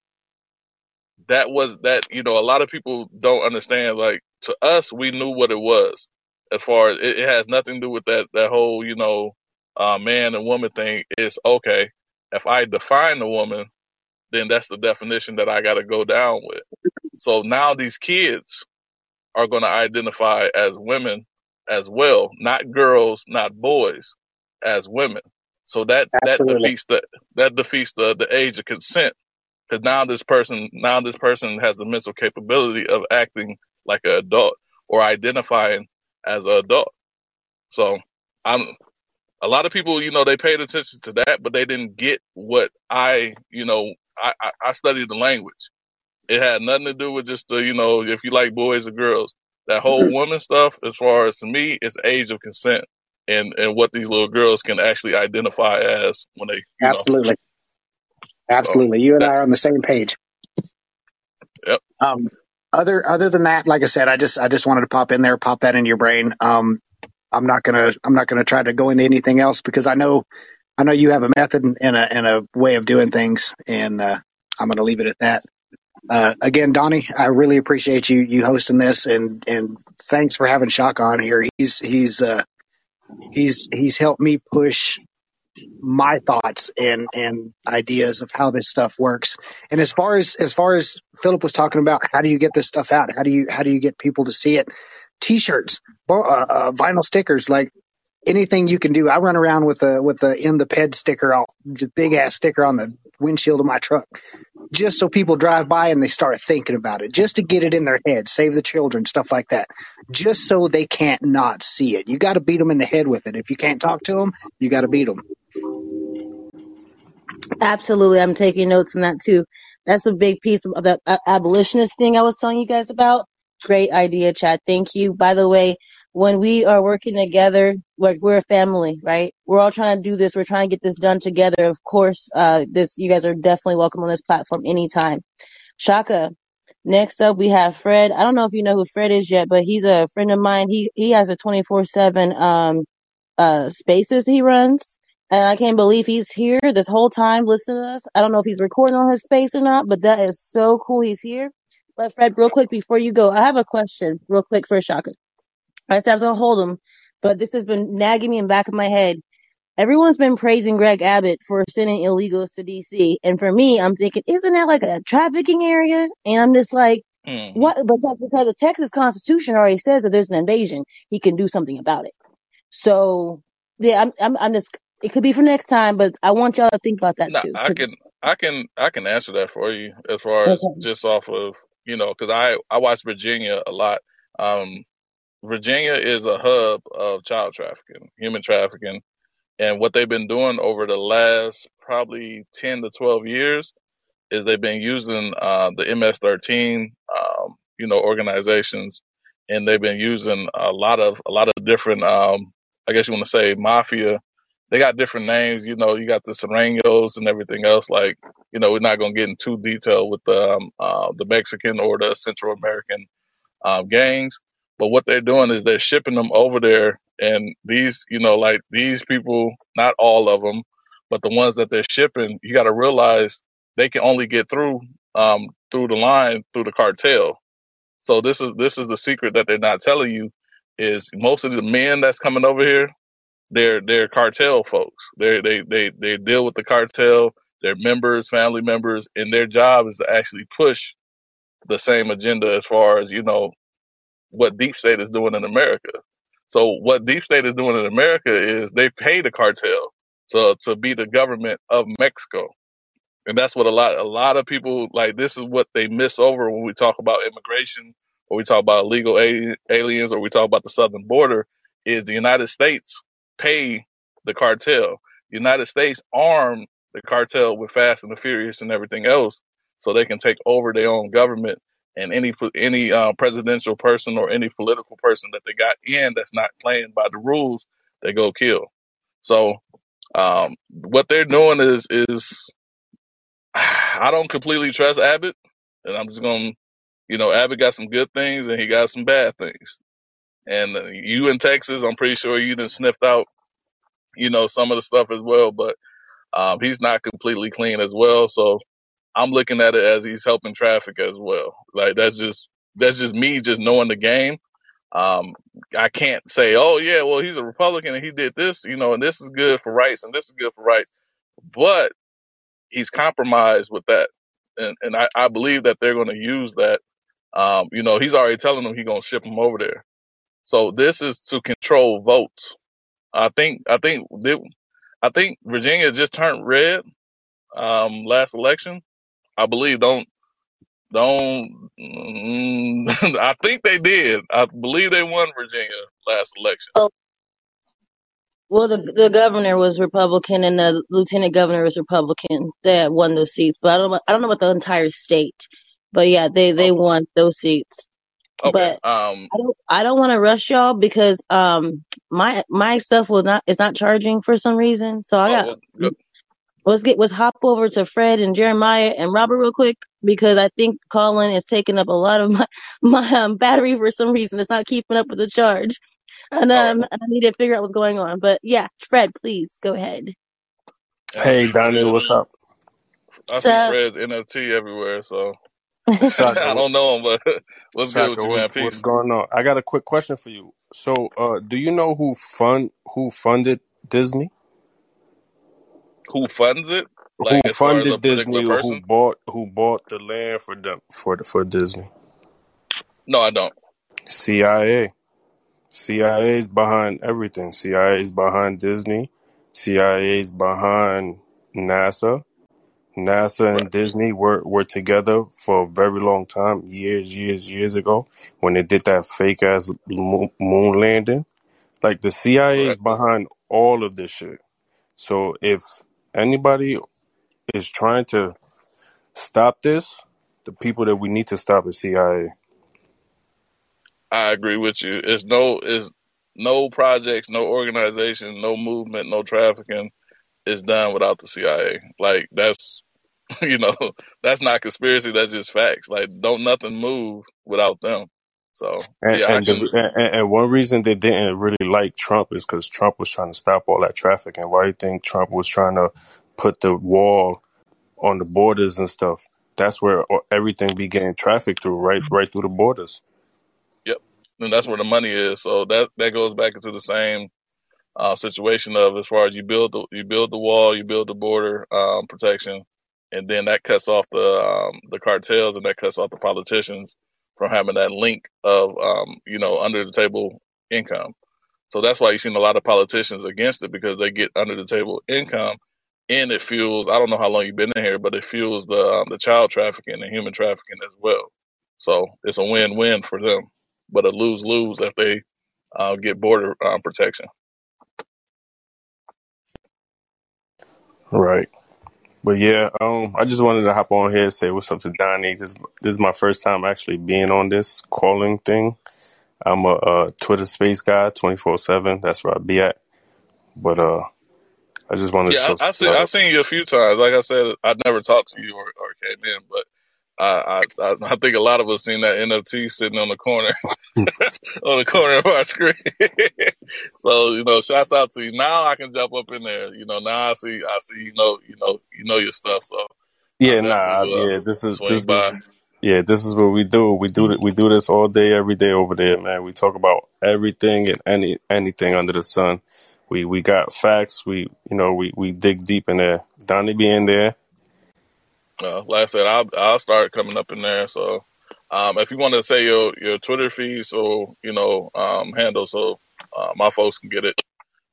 that was that, you know, a lot of people don't understand. Like to us, we knew what it was as far as it, it has nothing to do with that, that whole, you know, uh, man and woman thing. It's okay. If I define a woman, then that's the definition that I got to go down with. So now these kids are going to identify as women as well, not girls, not boys, as women. So that that defeats the that defeats the the age of consent because now this person now this person has the mental capability of acting like an adult or identifying as an adult. So I'm a lot of people, you know, they paid attention to that, but they didn't get what I, you know, I, I, I studied the language. It had nothing to do with just the, you know, if you like boys or girls. That whole woman stuff, as far as to me, is age of consent and, and what these little girls can actually identify as when they, you know, absolutely, so absolutely. You and I are on the same page. yep. Um, other other than that, like I said, I just I just wanted to pop in there, pop that into your brain. Um, I'm not gonna I'm not gonna try to go into anything else because I know I know you have a method and a and a way of doing things, and uh, I'm gonna leave it at that. Uh, again, Donnie, I really appreciate you you hosting this, and and thanks for having Shock on here. He's he's uh, he's he's helped me push my thoughts and and ideas of how this stuff works. And as far as as far as Philip was talking about, how do you get this stuff out? How do you how do you get people to see it? T-shirts, uh, uh, vinyl stickers, like anything you can do. I run around with a with the in the ped sticker, all big ass sticker on the windshield of my truck, just so people drive by and they start thinking about it, just to get it in their head, save the children, stuff like that, just so they can't not see it. You got to beat them in the head with it. If you can't talk to them, you got to beat them. Absolutely. I'm taking notes on that too. That's a big piece of that uh, abolitionist thing I was telling you guys about. Great idea, Chad. Thank you. By the way, when we are working together, like we're a family, right? We're all trying to do this. We're trying to get this done together. Of course, uh, this, you guys are definitely welcome on this platform anytime. Shaka. Next up, we have Fred. I don't know if you know who Fred is yet, but he's a friend of mine. He, he has a 24-7, um, uh, spaces he runs. And I can't believe he's here this whole time listening to us. I don't know if he's recording on his space or not, but that is so cool he's here. But Fred, real quick before you go, I have a question real quick for Shaka. I said I was gonna hold him, but this has been nagging me in the back of my head. Everyone's been praising Greg Abbott for sending illegals to DC. And for me, I'm thinking, isn't that like a trafficking area? And I'm just like, hmm what? Because, because the Texas Constitution already says that there's an invasion, he can do something about it. So yeah, I'm I'm I'm just it could be for next time, but I want y'all to think about that too. I can, I can, I can answer that for you as far as okay. just off of, you know, cause I, I watch Virginia a lot. Um, Virginia is a hub of child trafficking, human trafficking And what they've been doing over the last probably 10 to 12 years is they've been using, uh, the MS-13, um, you know, organizations and they've been using a lot of, a lot of different, um, I guess you want to say mafia. They got different names, you know, you got the Sureños and everything else. Like, you know, we're not going to get into too detail with the, um, uh, the Mexican or the Central American um, gangs. But what they're doing is they're shipping them over there, and these, you know, like these people, not all of them, but the ones that they're shipping, you got to realize they can only get through um, through the line through the cartel. So this is this is the secret that they're not telling you is most of the men that's coming over here they're they're cartel folks. They they they they deal with the cartel. Their members, family members, and their job is to actually push the same agenda as far as you know what deep state is doing in America. So what deep state is doing in America is they pay the cartel to to be the government of Mexico. And that's what a lot, a lot of people like. This is what they miss over when we talk about immigration, or we talk about illegal a- aliens, or we talk about the southern border. Is the United States pay the cartel? The United States arm the cartel with Fast and the Furious and everything else, so they can take over their own government. And any any uh, presidential person or any political person that they got in that's not playing by the rules, they go kill. So um, what they're doing is is I don't completely trust Abbott, and I'm just gonna, you know, Abbott got some good things and he got some bad things. And uh, you in Texas, I'm pretty sure you done sniffed out, you know, some of the stuff as well. But um, he's not completely clean as well. So I'm looking at it as he's helping traffic as well. Like that's just that's just me just knowing the game. Um, I can't say, oh yeah, well he's a Republican and he did this, you know, and this is good for rights and this is good for rights. But he's compromised with that, and and I, I believe that they're going to use that. Um, you know, he's already telling them he's going to ship them over there. So this is to control votes. I think I think I think Virginia just turned red um, last election. I believe don't don't. Mm, I think they did. I believe they won Virginia last election. Oh, well, the the governor was Republican and the lieutenant governor was Republican that won those seats, but I don't know- I don't know about the entire state. But yeah, they they won those seats. Okay. But Um. I don't I don't want to rush y'all because um my my stuff will not is not charging for some reason. So I Oh got well. Good. Let's get let's hop over to Fred and Jeremiah and Robert real quick because I think Callin is taking up a lot of my my um, battery for some reason. It's not keeping up with the charge, and All right. um I need to figure out what's going on. But yeah, Fred, please go ahead. Hey, see Daniel, what's up? I see So Fred's NFT everywhere. So Shaka, I don't know him, but what's good with you, what, man? what's going on? I got a quick question for you. So, uh, do you know who fund who funded Disney? Who funds it? Who Like as far as a funded Disney, who bought who bought the land for them for the, for Disney? No, I don't. CIA. CIA is behind everything. CIA is behind Disney. CIA is behind NASA. NASA Right. and Disney were, were together for a very long time, years, years, years ago, when they did that fake ass moon moon landing. Like the CIA is behind all of this shit. So if anybody is trying to stop this, the people that we need to stop is CIA. I agree with you. It's no, it's no projects, no organization, no movement, no trafficking is done without the CIA. Like that's, you know, that's not conspiracy. That's just facts. Like don't nothing move without them. So And yeah, and, can. the, and and one reason they didn't really like Trump is because Trump was trying to stop all that traffic. And why do you think Trump was trying to put the wall on the borders and stuff? That's where everything be getting traffic through, right, right through the borders. Yep. And that's where the money is. So that that goes back into the same uh, situation of as far as you build the you build the wall, you build the border um, protection, and then that cuts off the um, the cartels and that cuts off the politicians from having that link of um, you know under the table income. So that's why you've seen a lot of politicians against it because they get under the table income, and it fuels. I don't know how long you've been in here, but it fuels the um, the child trafficking and human trafficking as well. So it's a win win for them, but a lose lose if they uh, get border um, protection. Right. But yeah, um, I just wanted to hop on here and say what's up to Donnie. This this is my first time actually being on this Callin thing. I'm a, Twitter space guy, twenty four seven. That's where I be at. But uh, I just wanted to Yeah, show I, I some see. I've love. seen you a few times. Like I said, I never talked to you or, or came in, but I, I I think a lot of us seen that NFT sitting on the corner on the corner of our screen. so you know, shouts out to you. Now I can jump up in there. You know, now I see I see you know you know you know your stuff. So Yeah, nah, will yeah. uh, This is this is yeah. This is what we do. We do. We do this all day, every day over there, man. We talk about everything and any anything under the sun. We we got facts. We you know we we dig deep in there. Donnie be in there. Uh, like I said, I'll I'll start coming up in there. So, um, if you want to say your your Twitter feed, so you know, um, handle, so uh, my folks can get it,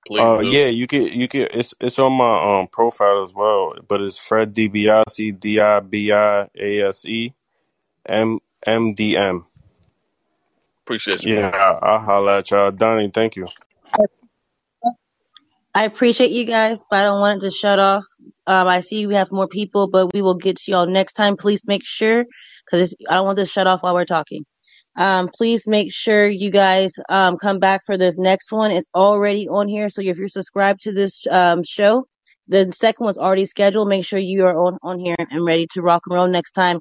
please Uh do. yeah, you can you can it's it's on my um profile as well, but it's Fred DiBiase D I B I A S E M M D M. Appreciate you, Yeah, man. I, I'll holla at y'all. Donnie, thank you. I appreciate you guys, but I don't want it to shut off. Um, I see we have more people, but we will get to y'all next time. Please make sure, because I don't want to shut off while we're talking. Um, please make sure you guys um, come back for this next one. It's already on here, so if you're subscribed to this um, show, the second one's already scheduled. Make sure you are on on here and ready to rock and roll next time.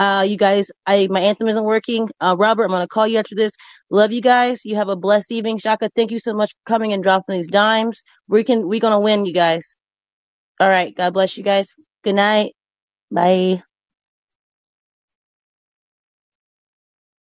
Uh, you guys, I my anthem isn't working. Uh, Robert, I'm gonna call you after this. Love you guys. You have a blessed evening. Shaka, thank you so much for coming and dropping these dimes. We can, we're gonna win, you guys. All right. God bless you guys. Good night. Bye.